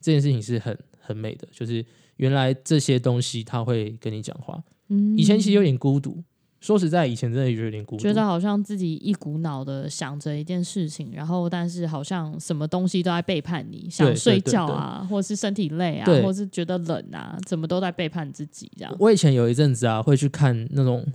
这件事情是很很美的，就是原来这些东西他会跟你讲话。嗯，以前其实有点孤独。说实在，以前真的有点孤独，觉得好像自己一股脑的想着一件事情，然后但是好像什么东西都在背叛你，想睡觉啊，或者是身体累啊，或是觉得冷啊，怎么都在背叛自己这样。我以前有一阵子啊，会去看那种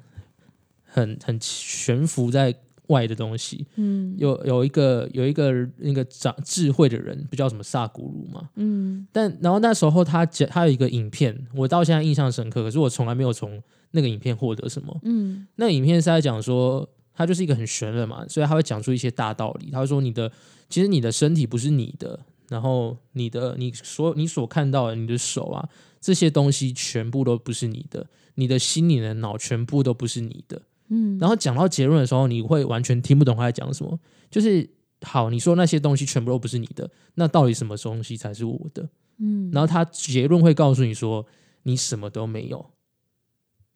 很很悬浮在外的东西，嗯，有有一个有一个那个长智慧的人，不叫什么萨古鲁嘛，嗯，但然后那时候他讲他有一个影片，我到现在印象深刻，可是我从来没有从。那个影片获得什么？嗯，那个影片是在讲说，他就是一个很玄的嘛，所以他会讲出一些大道理。他会说，你的其实你的身体不是你的，然后你的你所你所看到的你的手啊，这些东西全部都不是你的，你的心、你的脑全部都不是你的。嗯，然后讲到结论的时候，你会完全听不懂他在讲什么。就是好，你说那些东西全部都不是你的，那到底什么东西才是我的？嗯，然后他结论会告诉你说，你什么都没有。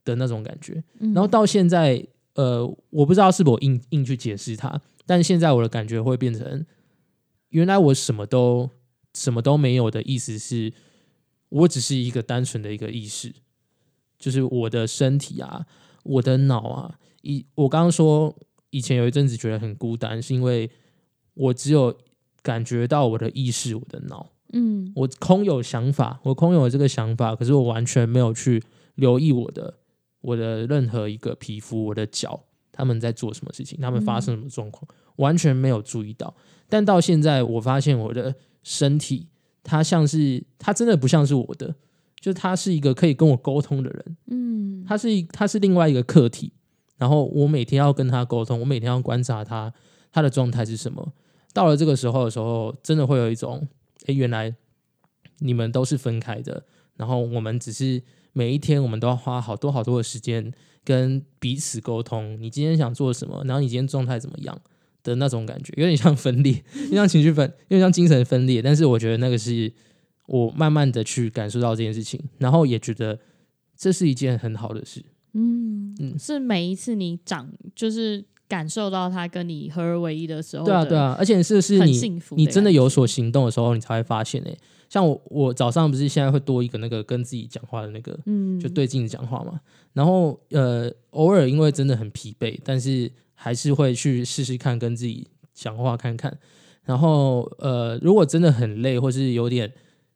的那种感觉，然后到现在，呃，我不知道是否硬硬去解释它，但现在我的感觉会变成，原来我什么都什么都没有的意思是，我只是一个单纯的一个意识，就是我的身体啊，我的脑啊，以我刚刚说以前有一阵子觉得很孤单，是因为我只有感觉到我的意识，我的脑，嗯，我空有想法，我空有这个想法，可是我完全没有去留意我的。我的任何一个皮肤，我的脚，他们在做什么事情？他们发生什么状况？完全没有注意到。但到现在，我发现我的身体，它像是，它真的不像是我的，就他是一个可以跟我沟通的人。嗯，他是，他是另外一个客体。然后我每天要跟他沟通，我每天要观察他，他的状态是什么。到了这个时候的时候，真的会有一种，哎，原来你们都是分开的。然后我们只是。每一天我们都要花好多好多的时间跟彼此沟通。你今天想做什么？然后你今天状态怎么样的那种感觉，有点像分裂，有点像情绪分，有点像精神分裂。但是我觉得那个是我慢慢的去感受到这件事情，然后也觉得这是一件很好的事。嗯嗯，是每一次你长就是感受到他跟你合而为一的时候，对啊对啊，而且是是你你真的有所行动的时候，你才会发现哎。像我，我早上不是现在会多一个那个跟自己讲话的那个，嗯，就对镜子讲话嘛。然后呃，偶尔因为真的很疲惫，但是还是会去试试看跟自己讲话看看。然后呃，如果真的很累，或是有点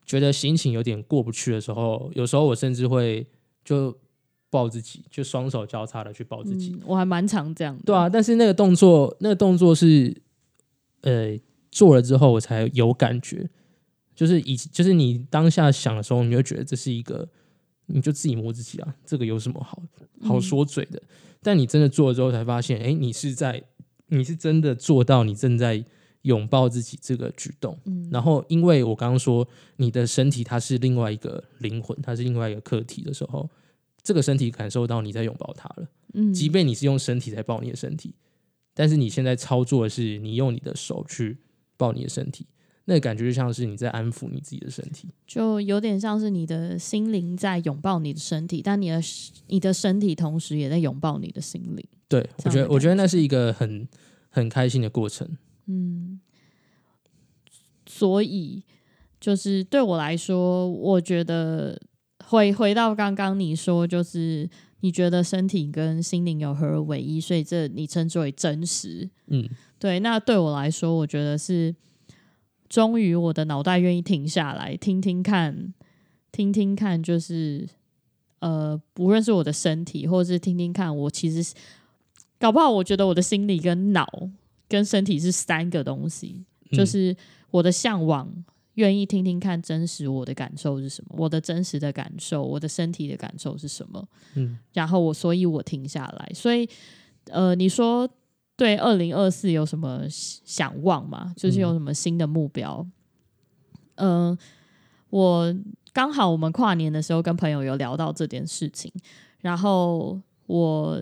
觉得心情有点过不去的时候，有时候我甚至会就抱自己，就双手交叉的去抱自己。我还蛮常这样。对啊，但是那个动作，那个动作是呃做了之后我才有感觉。就是以就是你当下想的时候，你会觉得这是一个，你就自己摸自己啊，这个有什么好好说嘴的？但你真的做了之后，才发现，哎，你是在，你是真的做到，你正在拥抱自己这个举动。嗯，然后因为我刚刚说，你的身体它是另外一个灵魂，它是另外一个客体的时候，这个身体感受到你在拥抱它了。嗯，即便你是用身体在抱你的身体，但是你现在操作的是你用你的手去抱你的身体。那感觉就像是你在安抚你自己的身体，就有点像是你的心灵在拥抱你的身体，但你的你的身体同时也在拥抱你的心灵。对，我觉得我觉得那是一个很很开心的过程。嗯，所以就是对我来说，我觉得回回到刚刚你说，就是你觉得身体跟心灵有合而为一，所以这你称之为真实。嗯，对。那对我来说，我觉得是。终于，我的脑袋愿意停下来，听听看，听听看，就是呃，不论是我的身体，或者是听听看，我其实搞不好，我觉得我的心理跟脑跟身体是三个东西，就是我的向往，愿意听听看真实我的感受是什么，我的真实的感受，我的身体的感受是什么，嗯，然后我，所以我停下来，所以呃，你说。对二零二四有什么想望吗？就是有什么新的目标？嗯，我刚好我们跨年的时候跟朋友有聊到这件事情，然后我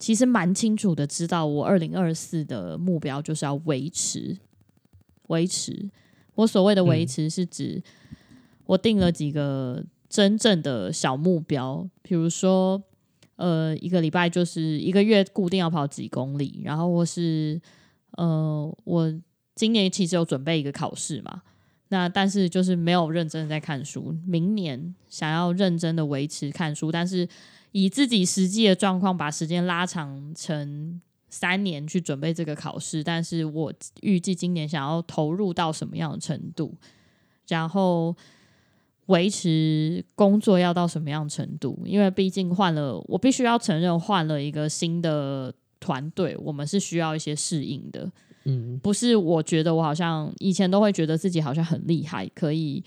其实蛮清楚的知道，我二零二四的目标就是要维持维持。我所谓的维持是指我定了几个真正的小目标，比如说。呃，一个礼拜就是一个月固定要跑几公里，然后或是呃，我今年其实有准备一个考试嘛，那但是就是没有认真的在看书。明年想要认真的维持看书，但是以自己实际的状况把时间拉长成三年去准备这个考试，但是我预计今年想要投入到什么样的程度，然后。维持工作要到什么样程度？因为毕竟换了，我必须要承认换了一个新的团队，我们是需要一些适应的。嗯，不是，我觉得我好像以前都会觉得自己好像很厉害，可以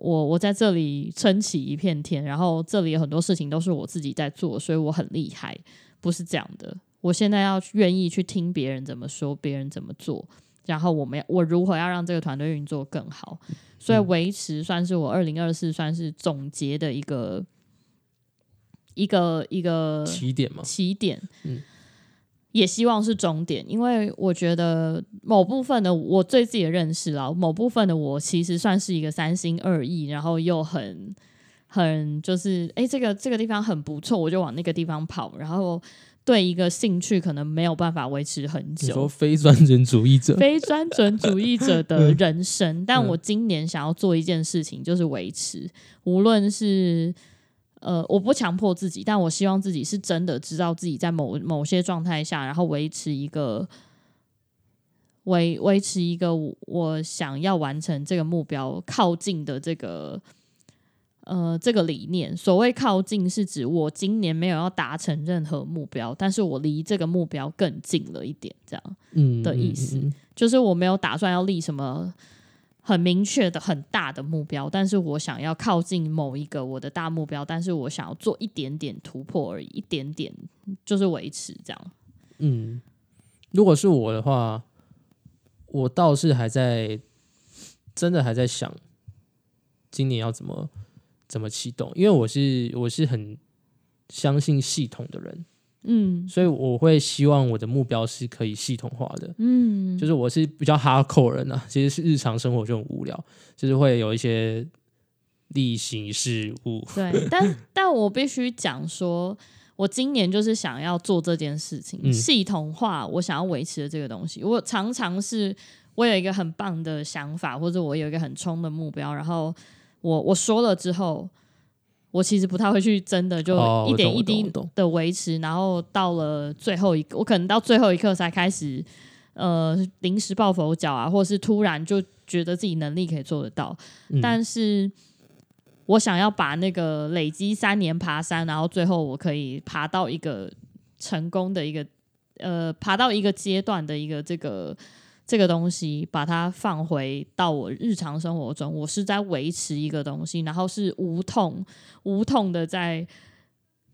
我我在这里撑起一片天，然后这里有很多事情都是我自己在做，所以我很厉害。不是这样的，我现在要愿意去听别人怎么说，别人怎么做。然后我们我如何要让这个团队运作更好？所以维持算是我二零二四算是总结的一个一个一个起点嘛？起点，嗯，也希望是终点，因为我觉得某部分的我对自己的认识啊，某部分的我其实算是一个三心二意，然后又很很就是哎，这个这个地方很不错，我就往那个地方跑，然后。对一个兴趣可能没有办法维持很久。说非专准主义者，非专准主义者的人生。但我今年想要做一件事情，就是维持。无论是呃，我不强迫自己，但我希望自己是真的知道自己在某某些状态下，然后维持一个维维持一个我想要完成这个目标靠近的这个。呃，这个理念，所谓靠近，是指我今年没有要达成任何目标，但是我离这个目标更近了一点，这样，嗯的意思，就是我没有打算要立什么很明确的很大的目标，但是我想要靠近某一个我的大目标，但是我想要做一点点突破而已，一点点就是维持这样。嗯，如果是我的话，我倒是还在真的还在想今年要怎么。怎么启动，因为我是我是很相信系统的人，嗯所以我会希望我的目标是可以系统化的。嗯，就是我是比较 hardcore 人啊，其实是日常生活就很无聊，就是会有一些例行事务。对，但 但我必须讲说，我今年就是想要做这件事情，嗯系统化我想要维持的这个东西。我常常是我有一个很棒的想法，或者我有一个很冲的目标，然后我我说了之后。我其实不太会去真的就哦一点一滴的维持，然后到了最后一个，我可能到最后一刻才开始呃临时抱佛脚啊，或是突然就觉得自己能力可以做得到，嗯。但是我想要把那个累积三年爬山，然后最后我可以爬到一个成功的一个呃，爬到一个阶段的一个这个这个东西，把它放回到我日常生活中，我是在维持一个东西，然后是无痛无痛的在。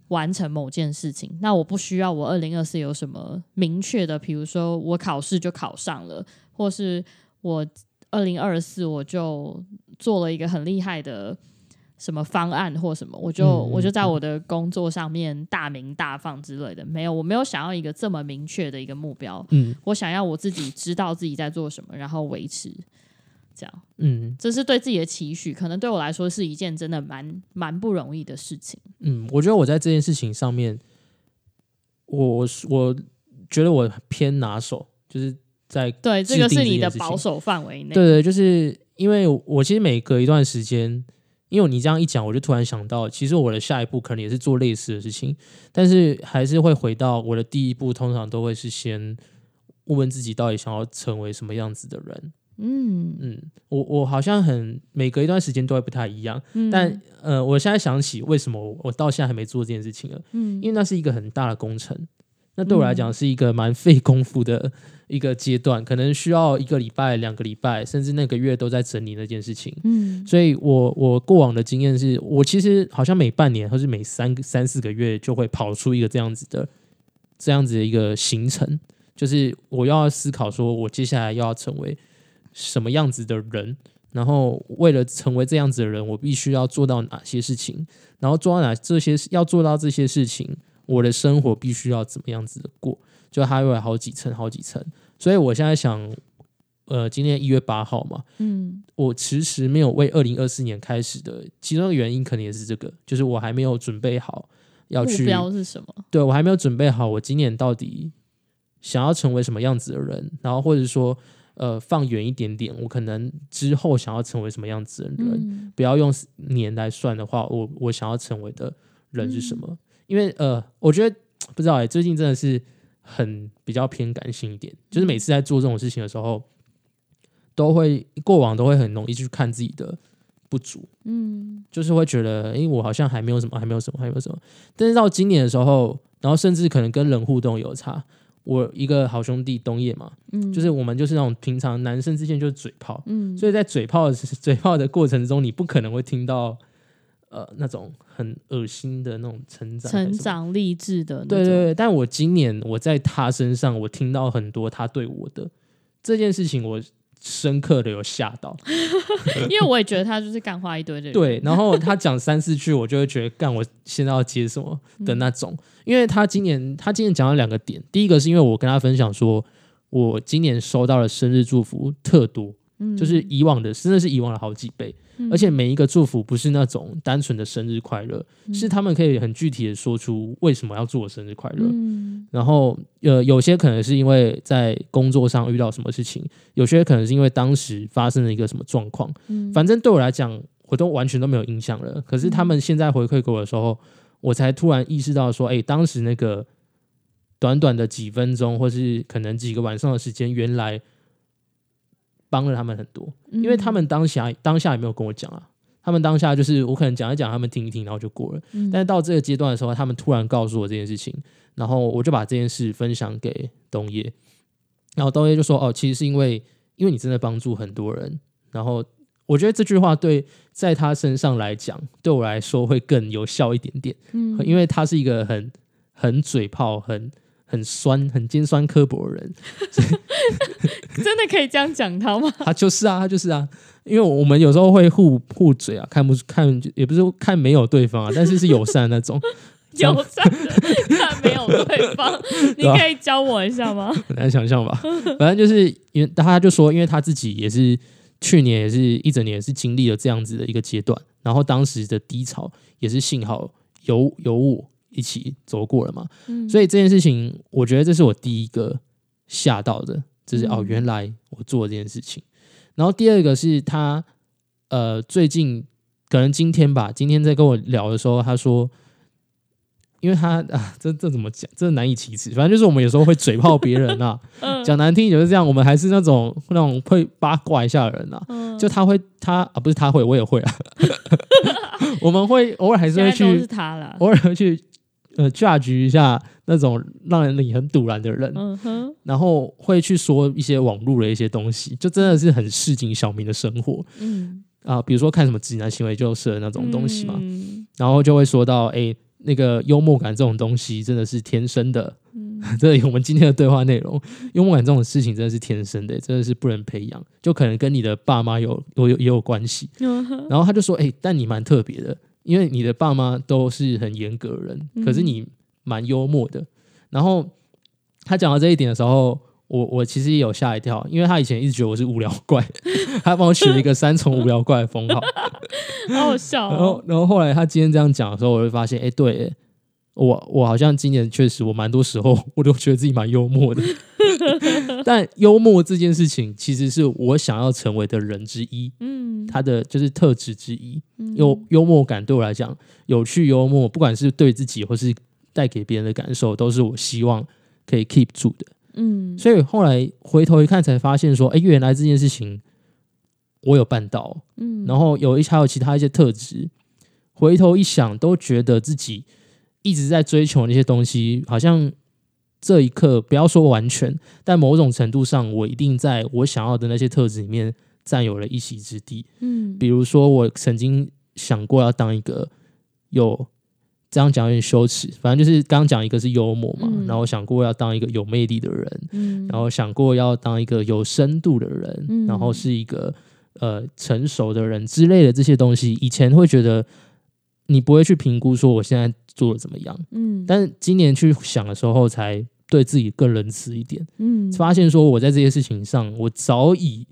完成某件事情，那我不需要我二零二四有什么明确的，比如说我考试就考上了，或是我二零二四我就做了一个很厉害的什么方案或什么，我就、嗯我就在我的工作上面大名大放之类的。没有，我没有想要一个这么明确的一个目标，嗯我想要我自己知道自己在做什么，然后维持。这样，嗯这是对自己的期许，可能对我来说是一件真的蛮蛮不容易的事情。嗯，我觉得我在这件事情上面，我我我觉得我偏拿手，就是在对，这个是你的保守范围内。对对，就是因为我其实每隔一段时间，因为你这样一讲，我就突然想到，其实我的下一步可能也是做类似的事情，但是还是会回到我的第一步，通常都会是先问问自己到底想要成为什么样子的人。嗯嗯，我我好像很每隔一段时间都会不太一样，嗯，但呃，我现在想起为什么我我到现在还没做这件事情了，嗯因为那是一个很大的工程，那对我来讲是一个蛮费功夫的一个阶段，可能需要一个礼拜、两个礼拜，甚至那个月都在整理那件事情。嗯。所以我我过往的经验是，我其实好像每半年或是每三个三四个月就会跑出一个这样子的这样子的一个行程，就是我要思考说我接下来要成为什么样子的人，然后为了成为这样子的人，我必须要做到哪些事情，然后做到哪这些要做到这些事情，我的生活必须要怎么样子的过，就它会有好几层好几层，所以我现在想，呃，今天一月八号嘛，嗯我迟迟没有为二零二四年开始的，其中的原因可能也是这个，就是我还没有准备好要去目，标是什么？对我还没有准备好我今年到底想要成为什么样子的人，然后或者说呃放远一点点，我可能之后想要成为什么样子的人，嗯不要用年来算的话，我我想要成为的人是什么？因为呃，我觉得不知道哎、最近真的是很比较偏感性一点，就是每次在做这种事情的时候，都会过往都会很容易去看自己的不足，嗯就是会觉得，诶，我好像还没有什么，还没有什么，还没有什么。但是到今年的时候，然后甚至可能跟人互动有差。我一个好兄弟东野嘛，嗯，就是我们就是那种平常男生之间就是嘴炮，嗯，所以在嘴炮嘴炮的过程中，你不可能会听到呃那种很恶心的那种成长。成长励志的对对对，但我今年我在他身上，我听到很多他对我的这件事情，我深刻的有吓到。因为我也觉得他就是干话一堆的人，对，然后他讲三四句，我就会觉得干，我现在要接什么的那种。因为他今年他今年讲了两个点，第一个是因为我跟他分享说，我今年收到的生日祝福特多，嗯，就是以往的真的是以往的好几倍，嗯而且每一个祝福不是那种单纯的生日快乐，是他们可以很具体的说出为什么要祝我生日快乐。嗯然后呃，有些可能是因为在工作上遇到什么事情，有些可能是因为当时发生了一个什么状况。嗯反正对我来讲，我都完全都没有印象了。可是他们现在回馈给我的时候，我才突然意识到说，哎，当时那个短短的几分钟，或是可能几个晚上的时间，原来帮了他们很多。嗯因为他们当下当下也没有跟我讲啊，他们当下就是我可能讲一讲，他们听一听，然后就过了。嗯但是到这个阶段的时候，他们突然告诉我这件事情，然后我就把这件事分享给东野，然后东野就说：“哦，其实是因为因为你真的帮助很多人。”然后我觉得这句话对在他身上来讲，对我来说会更有效一点点，嗯因为他是一个很很嘴炮、很很酸、很尖酸刻薄的人。真的可以这样讲他吗？他就是啊，他就是啊。因为我们有时候会互互嘴啊，看不看也不是看没有对方啊，但是是友善那种。友善的看没有对方，你可以教我一下吗？很难想象吧。反正就是因为他就说，因为他自己也是去年也是一整年也是经历了这样子的一个阶段，然后当时的低潮也是幸好有有我一起走过了嘛。所以这件事情，我觉得这是我第一个吓到的，就是哦，原来我做这件事情。然后第二个是他呃，最近可能今天吧，今天在跟我聊的时候，他说。因为他 啊，这这怎么讲？这难以启齿。反正就是我们有时候会嘴炮别人啊，讲难听就是这样。我们还是那种那种会八卦一下的人啊。就他会，他啊不是他会，我也会啊。我们会偶尔还是会去，是他了。偶尔会去呃 judge 一下那种让人你很堵然的人，然后会去说一些网络的一些东西，就真的是很市井小民的生活。嗯。啊，比如说看什么直男行为就是那种东西嘛，然后就会说到哎。那个幽默感这种东西真的是天生的，这我们今天的对话内容，幽默感这种事情真的是天生的，真的是不能培养，就可能跟你的爸妈有有有也有关系。然后他就说：“哎，但你蛮特别的，因为你的爸妈都是很严格的人，可是你蛮幽默的。”然后他讲到这一点的时候。我我其实也有吓一跳，因为他以前一直觉得我是无聊怪，他帮我取了一个三重无聊怪的封号，好好笑。然后然后后来他今天这样讲的时候，我会发现，哎，对我我好像今年确实我蛮多时候 我都觉得自己蛮幽默的，但幽默这件事情其实是我想要成为的人之一，嗯，他的就是特质之一。幽幽默感对我来讲，有趣幽默，不管是对自己或是带给别人的感受，都是我希望可以 keep 住的。嗯，所以后来回头一看，才发现说，哎，原来这件事情我有办到，嗯，然后有一还有其他一些特质，回头一想，都觉得自己一直在追求那些东西，好像这一刻不要说完全，但某种程度上，我一定在我想要的那些特质里面占有了一席之地，嗯，比如说我曾经想过要当一个有。这样讲有点羞耻，反正就是刚刚讲一个是幽默嘛，然后想过要当一个有魅力的人，然后想过要当一个有深度的人，然后是一个呃成熟的人之类的这些东西。以前会觉得你不会去评估说我现在做的怎么样，嗯，但是今年去想的时候，才对自己更仁慈一点，嗯，发现说我在这些事情上，我早已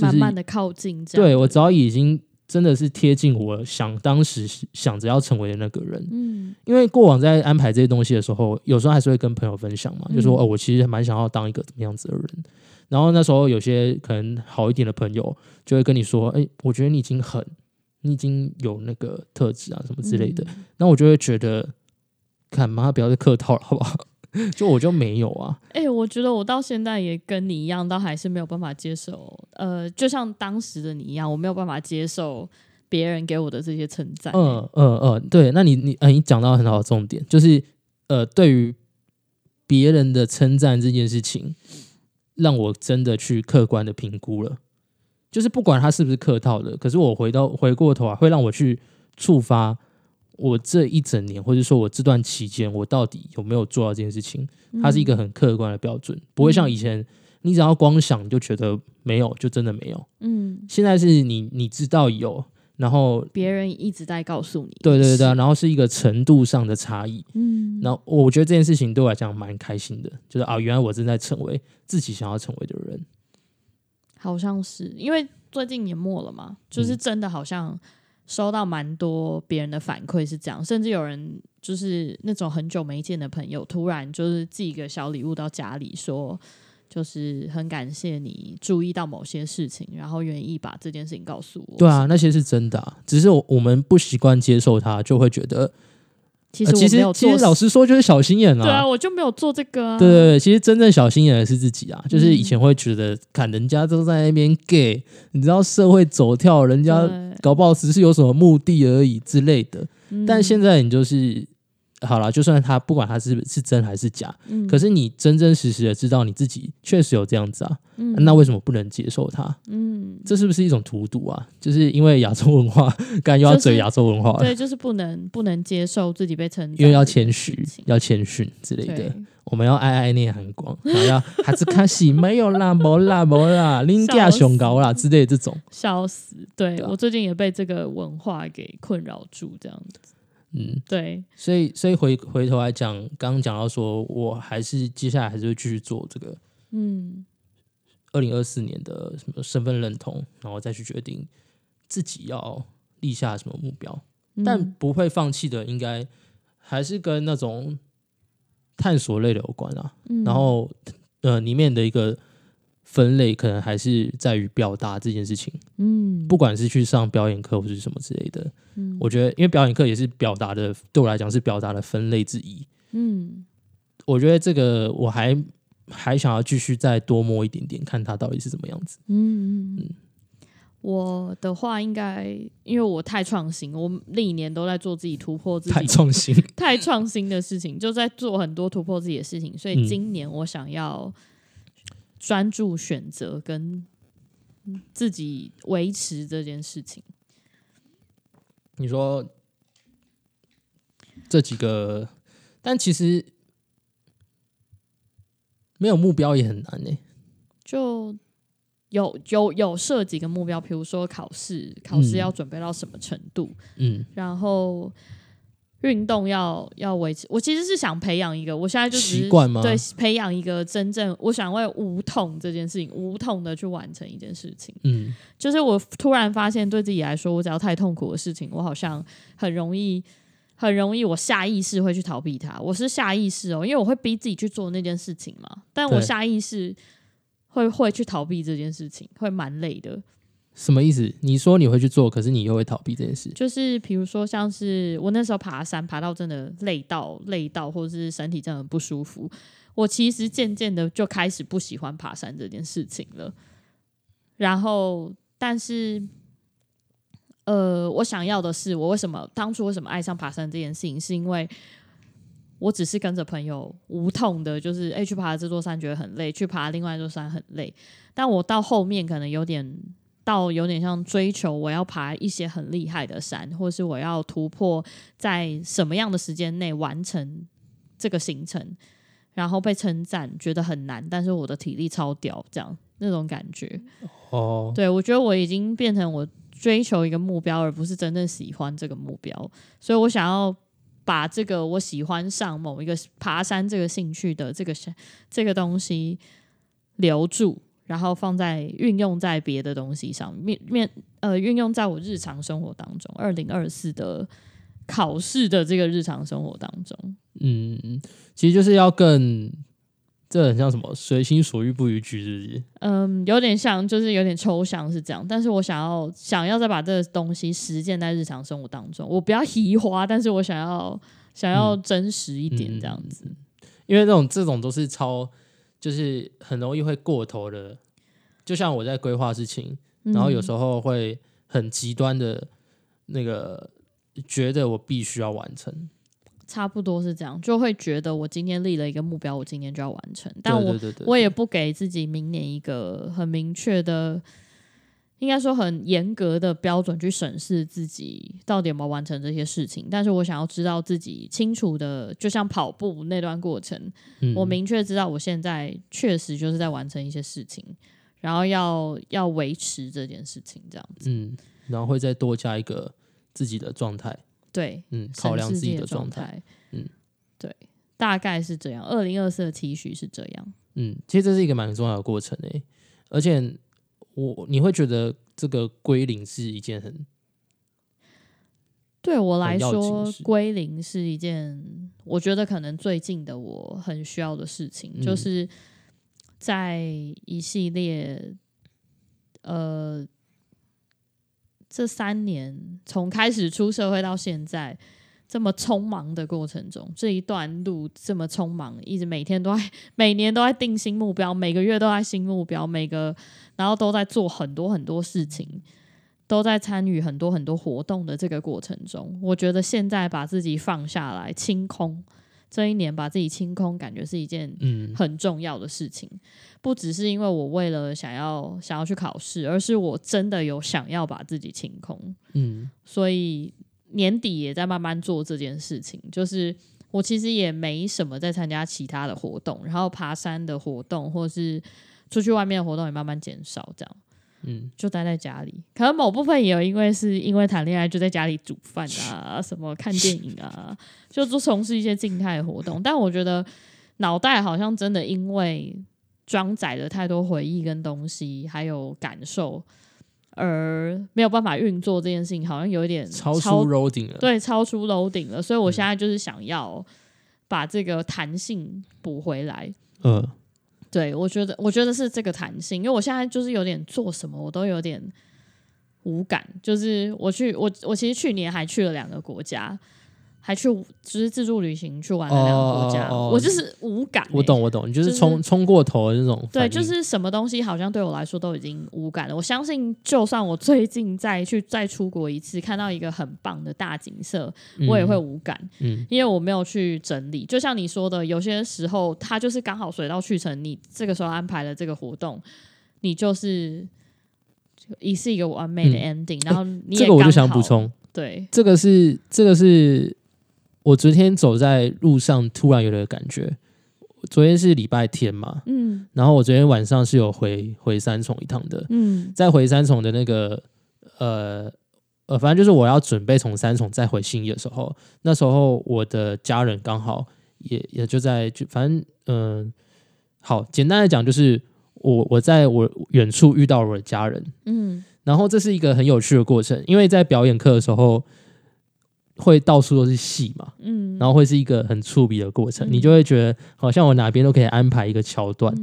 慢慢的靠近，对我早已已经。真的是贴近我想当时想着要成为的那个人，嗯，因为过往在安排这些东西的时候，有时候还是会跟朋友分享嘛，就说哦，我其实蛮想要当一个怎么样子的人。然后那时候有些可能好一点的朋友就会跟你说，哎，我觉得你已经很，你已经有那个特质啊，什么之类的。那我就会觉得，看妈，不要再客套了，好不好？就我就没有啊！哎，我觉得我到现在也跟你一样，到还是没有办法接受。呃，就像当时的你一样，我没有办法接受别人给我的这些称赞。嗯嗯嗯，对。那你你呃，你讲到很好的重点，就是呃，对于别人的称赞这件事情，让我真的去客观的评估了。就是不管他是不是客套的，可是我回到回过头啊，会让我去触发。我这一整年，或者说我这段期间，我到底有没有做到这件事情？它是一个很客观的标准，不会像以前，你只要光想就觉得没有，就真的没有。嗯，现在是你你知道有，然后别人一直在告诉你，对对对，然后是一个程度上的差异。嗯，然后我觉得这件事情对我来讲蛮开心的，就是啊，原来我正在成为自己想要成为的人。好像是因为最近年末了嘛，就是真的好像。收到蛮多别人的反馈是这样，甚至有人就是那种很久没见的朋友，突然就是寄一个小礼物到家里，说就是很感谢你注意到某些事情，然后愿意把这件事情告诉我。对啊，那些是真的，只是我我们不习惯接受他，就会觉得。其实其实其实老实说就是小心眼啊。对啊，我就没有做这个。对对对，其实真正小心眼的是自己啊，就是以前会觉得看人家都在那边 gay，，你知道社会走跳，人家搞不好只是有什么目的而已之类的。但现在你就是好了，就算他不管他是是真还是假，嗯，可是你真真实实的知道你自己确实有这样子啊，嗯那为什么不能接受他？嗯，这是不是一种荼毒啊？就是因为亚洲文化，刚又要就是嘴亚洲文化了，对，就是不能不能接受自己被称赞，因为要谦虚，要谦逊之类的。我们要爱爱念韩光，然后要还是看戏没有啦，没啦，没啦，林家雄高啦之类的这种，笑死！对对啊我最近也被这个文化给困扰住，这样子。嗯，对，所以所以回回头来讲，刚刚讲到说，我还是接下来还是会继续做这个嗯。二零二四年的什么身份认同，然后再去决定自己要立下什么目标，嗯。但不会放弃的，应该还是跟那种探索类的有关啊。嗯。然后呃，里面的一个分类可能还是在于表达这件事情，嗯不管是去上表演课或是什么之类的，嗯我觉得因为表演课也是表达的，对我来讲是表达的分类之一。嗯我觉得这个我还还想要继续再多摸一点点，看它到底是怎么样子。嗯嗯。我的话应该，因为我太创新，我历年都在做自己突破自己太创新，太创新的事情，就在做很多突破自己的事情，所以嗯今年我想要专注选择跟自己维持这件事情。你说这几个，但其实没有目标也很难呢、欸。就有有有设几个目标，比如说考试，考试嗯。要准备到什么程度，嗯，然后运动要要维持。我其实是想培养一个，我现在就只是习惯吗对，培养一个真正我想为无痛这件事情，无痛的去完成一件事情。嗯就是我突然发现，对自己来说，我只要太痛苦的事情，我好像很容易。很容易，我下意识会去逃避它。我是下意识哦，因为我会逼自己去做那件事情嘛。但我下意识会会去逃避这件事情，会蛮累的。什么意思？你说你会去做，可是你又会逃避这件事。就是比如说，像是我那时候爬山，爬到真的累到累到，或者是身体真的很不舒服，我其实渐渐的就开始不喜欢爬山这件事情了。然后，但是，呃，我想要的是，我为什么当初为什么爱上爬山这件事情，是因为我只是跟着朋友无痛的，就是哎、去爬这座山觉得很累，去爬另外一座山很累，但我到后面可能有点到有点像追求我要爬一些很厉害的山，或是我要突破在什么样的时间内完成这个行程，然后被称赞，觉得很难，但是我的体力超屌，这样那种感觉。哦，对我觉得我已经变成我追求一个目标，而不是真正喜欢这个目标，所以我想要。把这个我喜欢上某一个爬山这个兴趣的这个这个东西留住，然后放在运用在别的东西上面面呃运用在我日常生活当中。二零二四的考试的这个日常生活当中，嗯，其实就是要更，这很像什么随心所欲不逾矩，是不是？嗯，有点像，就是有点抽象是这样。但是我想要想要再把这个东西实践在日常生活当中，我不要移花，但是我想要想要真实一点这样子。因为这种这种都是超，就是很容易会过头的。就像我在规划事情，然后有时候会很极端的那个，觉得我必须要完成。差不多是这样，就会觉得我今天立了一个目标，我今天就要完成，但我我也不给自己明年一个很明确的，应该说很严格的标准去审视自己到底有没有完成这些事情。但是我想要知道自己清楚的，就像跑步那段过程，嗯我明确知道我现在确实就是在完成一些事情，然后要要维持这件事情，这样子。嗯，然后会再多加一个自己的状态，对，嗯，考量自己的状状态。，嗯嗯，对，大概是这样。二零二四的期许是这样。嗯，其实这是一个蛮重要的过程诶，而且我你会觉得这个归零是一件很对我来说归零是一件我觉得可能最近的我很需要的事情，嗯。就是在一系列呃这三年从开始出社会到现在这么匆忙的过程中，这一段路这么匆忙，一直每天都在每年都在定新目标，每个月都在新目标，每个然后都在做很多很多事情。都在参与很多很多活动的这个过程中，我觉得现在把自己放下来清空，这一年把自己清空，感觉是一件嗯很重要的事情。不只是因为我为了想要想要去考试，而是我真的有想要把自己清空。嗯，所以年底也在慢慢做这件事情。就是我其实也没什么在参加其他的活动，然后爬山的活动或是出去外面的活动也慢慢减少，这样。嗯，就待在家里，可能某部分也有因为是因为谈恋爱，就在家里煮饭啊，什么看电影啊，就做从事一些静态活动。但我觉得脑袋好像真的因为装载了太多回忆跟东西，还有感受，而没有办法运作这件事情，好像有一点超出 loading 了。对，超出 loading 了。所以我现在就是想要把这个弹性补回来。嗯。对，我觉得，我觉得是这个弹性，因为我现在就是有点做什么，我都有点无感。就是我去，我我其实去年还去了两个国家。还去就是自助旅行去玩的两个国家，我就是无感。我懂，我懂，你就是冲冲过头的那种。对，就是什么东西好像对我来说都已经无感了。我相信，就算我最近再去再出国一次，看到一个很棒的大景色，我也会无感。嗯，因为我没有去整理。就像你说的，有些时候它就是刚好水到渠成，你这个时候安排了这个活动，你就是也是一个完美的 ending。然后你这个我就想补充，对，这个是这个是。我昨天走在路上，突然有了感觉。昨天是礼拜天嘛，嗯，然后我昨天晚上是有回回三重一趟的，嗯，在回三重的那个呃呃，反正就是我要准备从三重再回新义的时候，那时候我的家人刚好也也就在，就反正嗯，好，简单的讲就是我我在我远处遇到我的家人，嗯，然后这是一个很有趣的过程，因为在表演课的时候。会到处都是戏嘛，嗯，然后会是一个很触笔的过程，你就会觉得好像我哪边都可以安排一个桥段，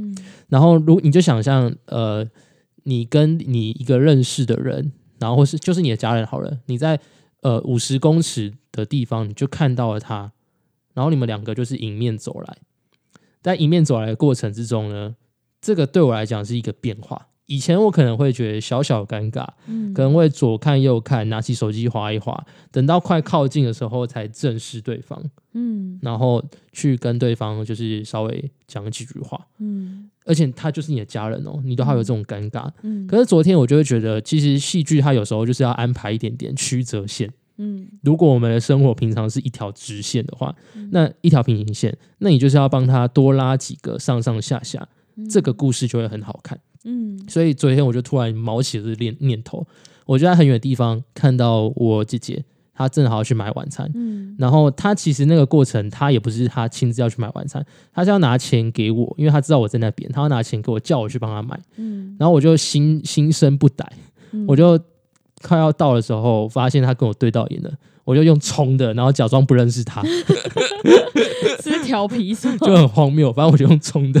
然后如你就想象，呃，你跟你一个认识的人，然后或是就是你的家人好了，你在呃五十公尺的地方你就看到了他，然后你们两个就是迎面走来，在迎面走来的过程之中呢，这个对我来讲是一个变化。以前我可能会觉得小小尴尬，可能会左看右看，拿起手机划一划，等到快靠近的时候才正视对方，嗯，然后去跟对方就是稍微讲几句话，嗯，而且他就是你的家人哦，你都还有这种尴尬，嗯，可是昨天我就会觉得，其实戏剧它有时候就是要安排一点点曲折线，嗯，如果我们的生活平常是一条直线的话，那一条平行线，那你就是要帮他多拉几个上上下下，这个故事就会很好看。嗯，所以昨天我就突然冒起了这念念头，我就在很远的地方看到我姐姐，她正好要去买晚餐。嗯，然后她其实那个过程，她也不是她亲自要去买晚餐，她是要拿钱给我，因为她知道我在那边，她要拿钱给我，叫我去帮她买。嗯，然后我就心心生不歹，我就快要到的时候，发现她跟我对到眼了，我就用冲的，然后假装不认识她，是调皮是吗？就很荒谬，反正我就用冲的。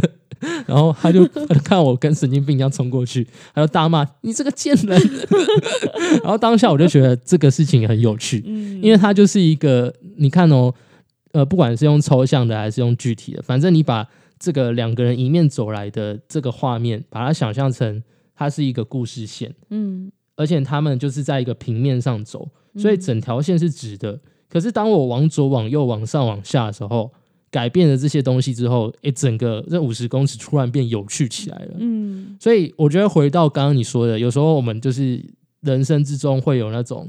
然后他就 看我跟神经病一样冲过去，他就大骂：“你这个贱人！” 然后当下我就觉得这个事情很有趣，因为它就是一个你看哦，呃，不管是用抽象的还是用具体的，反正你把这个两个人迎面走来的这个画面，把它想象成它是一个故事线，嗯，而且他们就是在一个平面上走，所以整条线是直的。可是当我往左、往右、往上、往下的时候，改变了这些东西之后，哎，整个这五十公尺突然变有趣起来了。嗯，所以我觉得回到刚刚你说的，有时候我们就是人生之中会有那种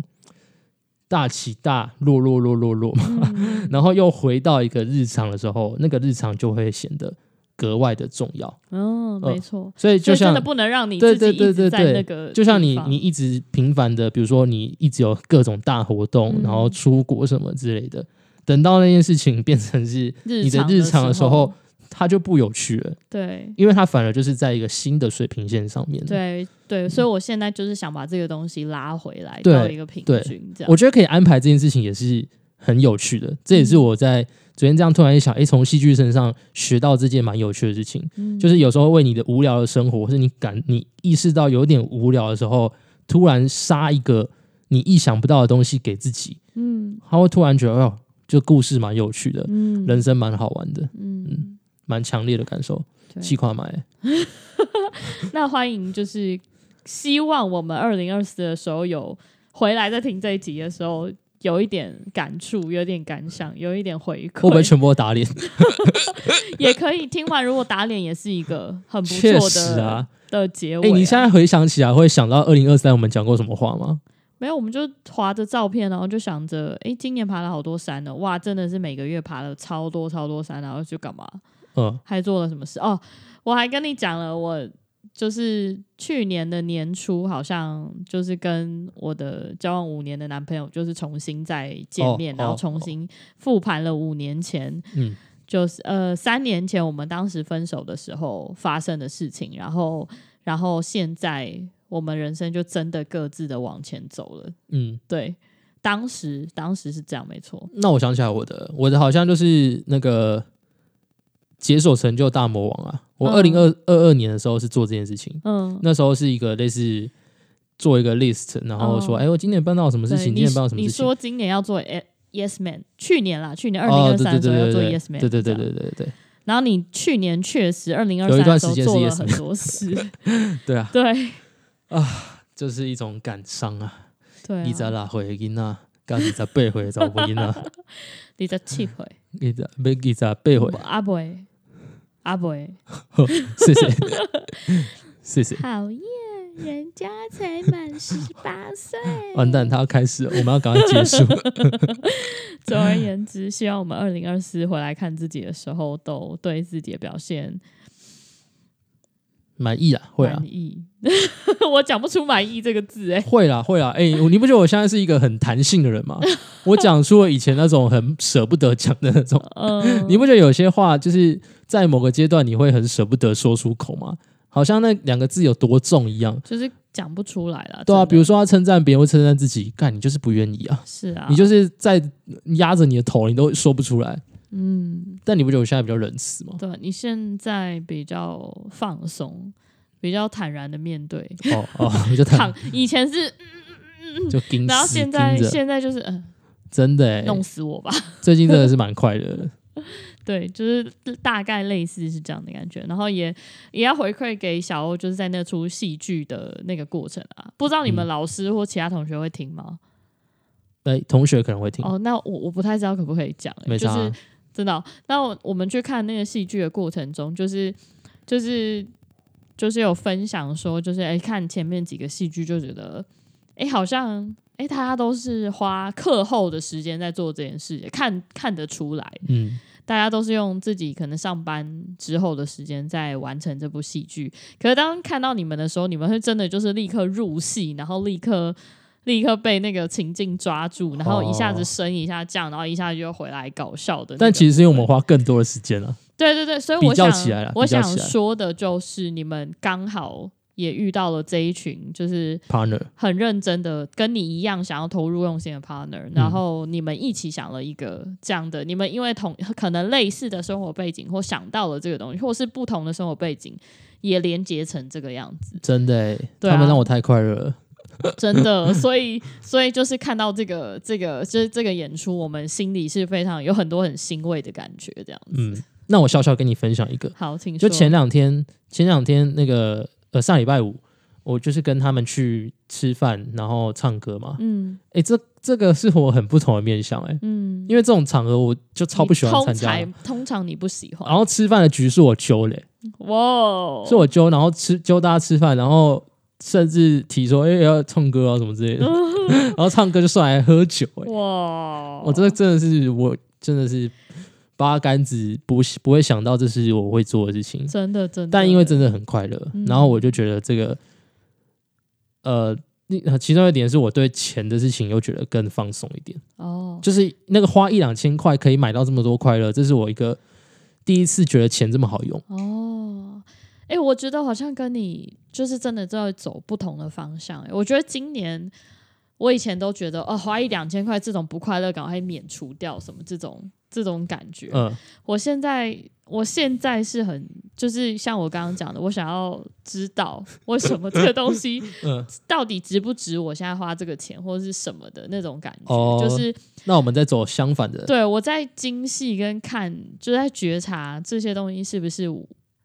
大起大落、落落落落嘛，然后又回到一个日常的时候，那个日常就会显得格外的重要。哦，没错。所以就像真的不能让你自己一直在那个，就像你你一直频繁的，比如说你一直有各种大活动，然后出国什么之类的。等到那件事情变成是你的日常的时候，它就不有趣了。对，因为它反而就是在一个新的水平线上面。对对，所以我现在就是想把这个东西拉回来到一个平均。这样，我觉得可以安排这件事情也是很有趣的。这也是我在昨天这样突然一想，哎，从戏剧身上学到这件蛮有趣的事情，就是有时候为你的无聊的生活，或是你感你意识到有点无聊的时候，突然杀一个你意想不到的东西给自己，嗯，他会突然觉得哦。就故事蛮有趣的，嗯，人生蛮好玩的，嗯，蛮强烈的感受，气垮买。那欢迎就是希望我们二零二四的时候有回来再听这一集的时候，有一点感触，有点感想，有一点回馈。会不会全部打脸？也可以听完，如果打脸也是一个很不错的啊的结尾。哎，你现在回想起来，会想到二零二三我们讲过什么话吗？没有，我们就划着照片，然后就想着，哎，今年爬了好多山呢，哇，真的是每个月爬了超多超多山，然后就干嘛？嗯，还做了什么事？哦，我还跟你讲了，我就是去年的年初，好像就是跟我的交往五年的男朋友，就是重新再见面，然后重新复盘了五年前，嗯，就是呃三年前我们当时分手的时候发生的事情，然后然后现在。我们人生就真的各自的往前走了。嗯，对，当时当时是这样，没错。那我想起来，我的我的好像就是那个解锁成就大魔王啊！我二零二二二年的时候是做这件事情。嗯，那时候是一个类似做一个 list，然后说，哎，我今年办到什么事情？今年办到什么事情？你说今年要做 Yes Man，去年啦，去年二零二三时候要做 Yes Man，对对对对对对。然后你去年确实二零二三的时候做了很多事，对啊，对。啊，这是一种感伤啊！对，你在哪回音啊？刚你在背回找不音啊？你在七回？你在没？你在背回？阿伯，阿伯，谢谢，谢谢。讨厌，人家才满十八岁。完蛋，他要开始，了，我们要赶快结束。总而言之，希望我们二零二四回来看自己的时候，都对自己的表现。满意啊，会啊，满意。我讲不出“满意”这个字，哎，会啦，会啦，哎，你不觉得我现在是一个很弹性的人吗？我讲出了以前那种很舍不得讲的那种，嗯，你不觉得有些话就是在某个阶段你会很舍不得说出口吗？好像那两个字有多重一样，就是讲不出来了。对啊，比如说他称赞别人，会称赞自己，干你就是不愿意啊，是啊，你就是在压着你的头，你都说不出来。嗯，但你不觉得我现在比较仁慈吗？对，你现在比较放松，比较坦然的面对。哦哦，就躺。以前是，就然后现在现在就是嗯，真的弄死我吧。最近真的是蛮快乐的。对，就是大概类似是这样的感觉。然后也也要回馈给小欧，就是在那出戏剧的那个过程啊。不知道你们老师或其他同学会听吗？哎，同学可能会听。哦，那我我不太知道可不可以讲。就是真的，那我们去看那个戏剧的过程中，就是就是就是有分享说，就是哎，看前面几个戏剧就觉得，哎，好像哎，大家都是花课后的时间在做这件事，看看得出来，嗯，大家都是用自己可能上班之后的时间在完成这部戏剧。可是当看到你们的时候，你们会真的就是立刻入戏，然后立刻。立刻被那个情境抓住，然后一下子升一下降，然后一下子又回来搞笑的。但其实是因为我们花更多的时间了。对对对，所以我想我想说的就是，你们刚好也遇到了这一群，就是 partner 很认真的，跟你一样想要投入用心的 partner，然后你们一起想了一个这样的，你们因为同可能类似的生活背景，或想到了这个东西，或是不同的生活背景，也连接成这个样子。真的，他们让我太快乐了。真的，所以所以就是看到这个这个就是这个演出，我们心里是非常有很多很欣慰的感觉，这样子。嗯，那我小小跟你分享一个，好，请就前两天前两天那个呃上礼拜五，我就是跟他们去吃饭，然后唱歌嘛。嗯，哎，这这个是我很不同的面相，哎，嗯，因为这种场合我就超不喜欢参加。通常你不喜欢，然后吃饭的局是我揪嘞，哇，是我揪，然后吃揪大家吃饭，然后。甚至提说，哎，要唱歌啊，什么之类的，然后唱歌就算来喝酒，哎，哇，我这真的是，我真的是八竿子不不会想到这是我会做的事情，真的真的，但因为真的很快乐，然后我就觉得这个，呃，那其中一点是我对钱的事情又觉得更放松一点，哦，就是那个花一两千块可以买到这么多快乐，这是我一个第一次觉得钱这么好用，哦。哎，我觉得好像跟你就是真的在走不同的方向。哎，我觉得今年我以前都觉得哦，花一两千块这种不快乐感会免除掉什么这种这种感觉。嗯，我现在我现在是很就是像我刚刚讲的，我想要知道为什么这个东西 到底值不值我现在花这个钱或者是什么的那种感觉。就是那我们在走相反的，对我在精细跟看，就在觉察这些东西是不是。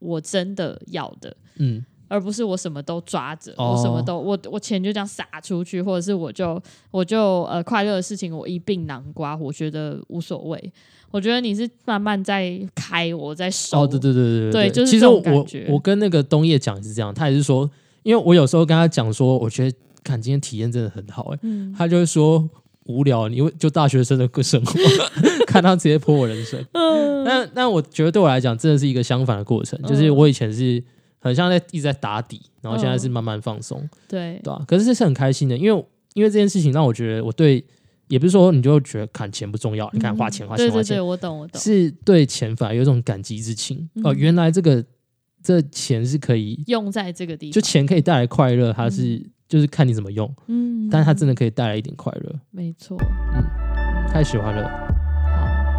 我真的要的，嗯，而不是我什么都抓着，我什么都我我钱就这样撒出去，或者是我就我就呃快乐的事情我一并囊瓜，我觉得无所谓。我觉得你是慢慢在开，我在收。哦，对对对对对，就是其实我觉。我跟那个东叶讲是这样，他也是说，因为我有时候跟他讲说，我觉得看今天体验真的很好，哎，他就会说无聊，你就大学生的过生活，看他直接泼我人生。嗯，那那我觉得对我来讲，真的是一个相反的过程，就是我以前是很像在一直在打底，然后现在是慢慢放松，对对吧？可是这是很开心的，因为因为这件事情让我觉得我对。也不是说你就觉得看钱不重要，你看花钱花钱花钱，我懂我懂，是对钱反而有一种感激之情哦。原来这个这钱是可以用在这个地方，就钱可以带来快乐，它是就是看你怎么用，嗯，但是它真的可以带来一点快乐，没错，嗯，太喜欢了。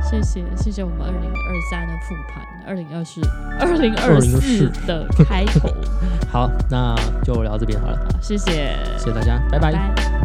好，谢谢谢谢我们二零二三的复盘，二零二四二零二四的开头。好，那就聊这边好了，好谢谢谢谢大家，拜拜。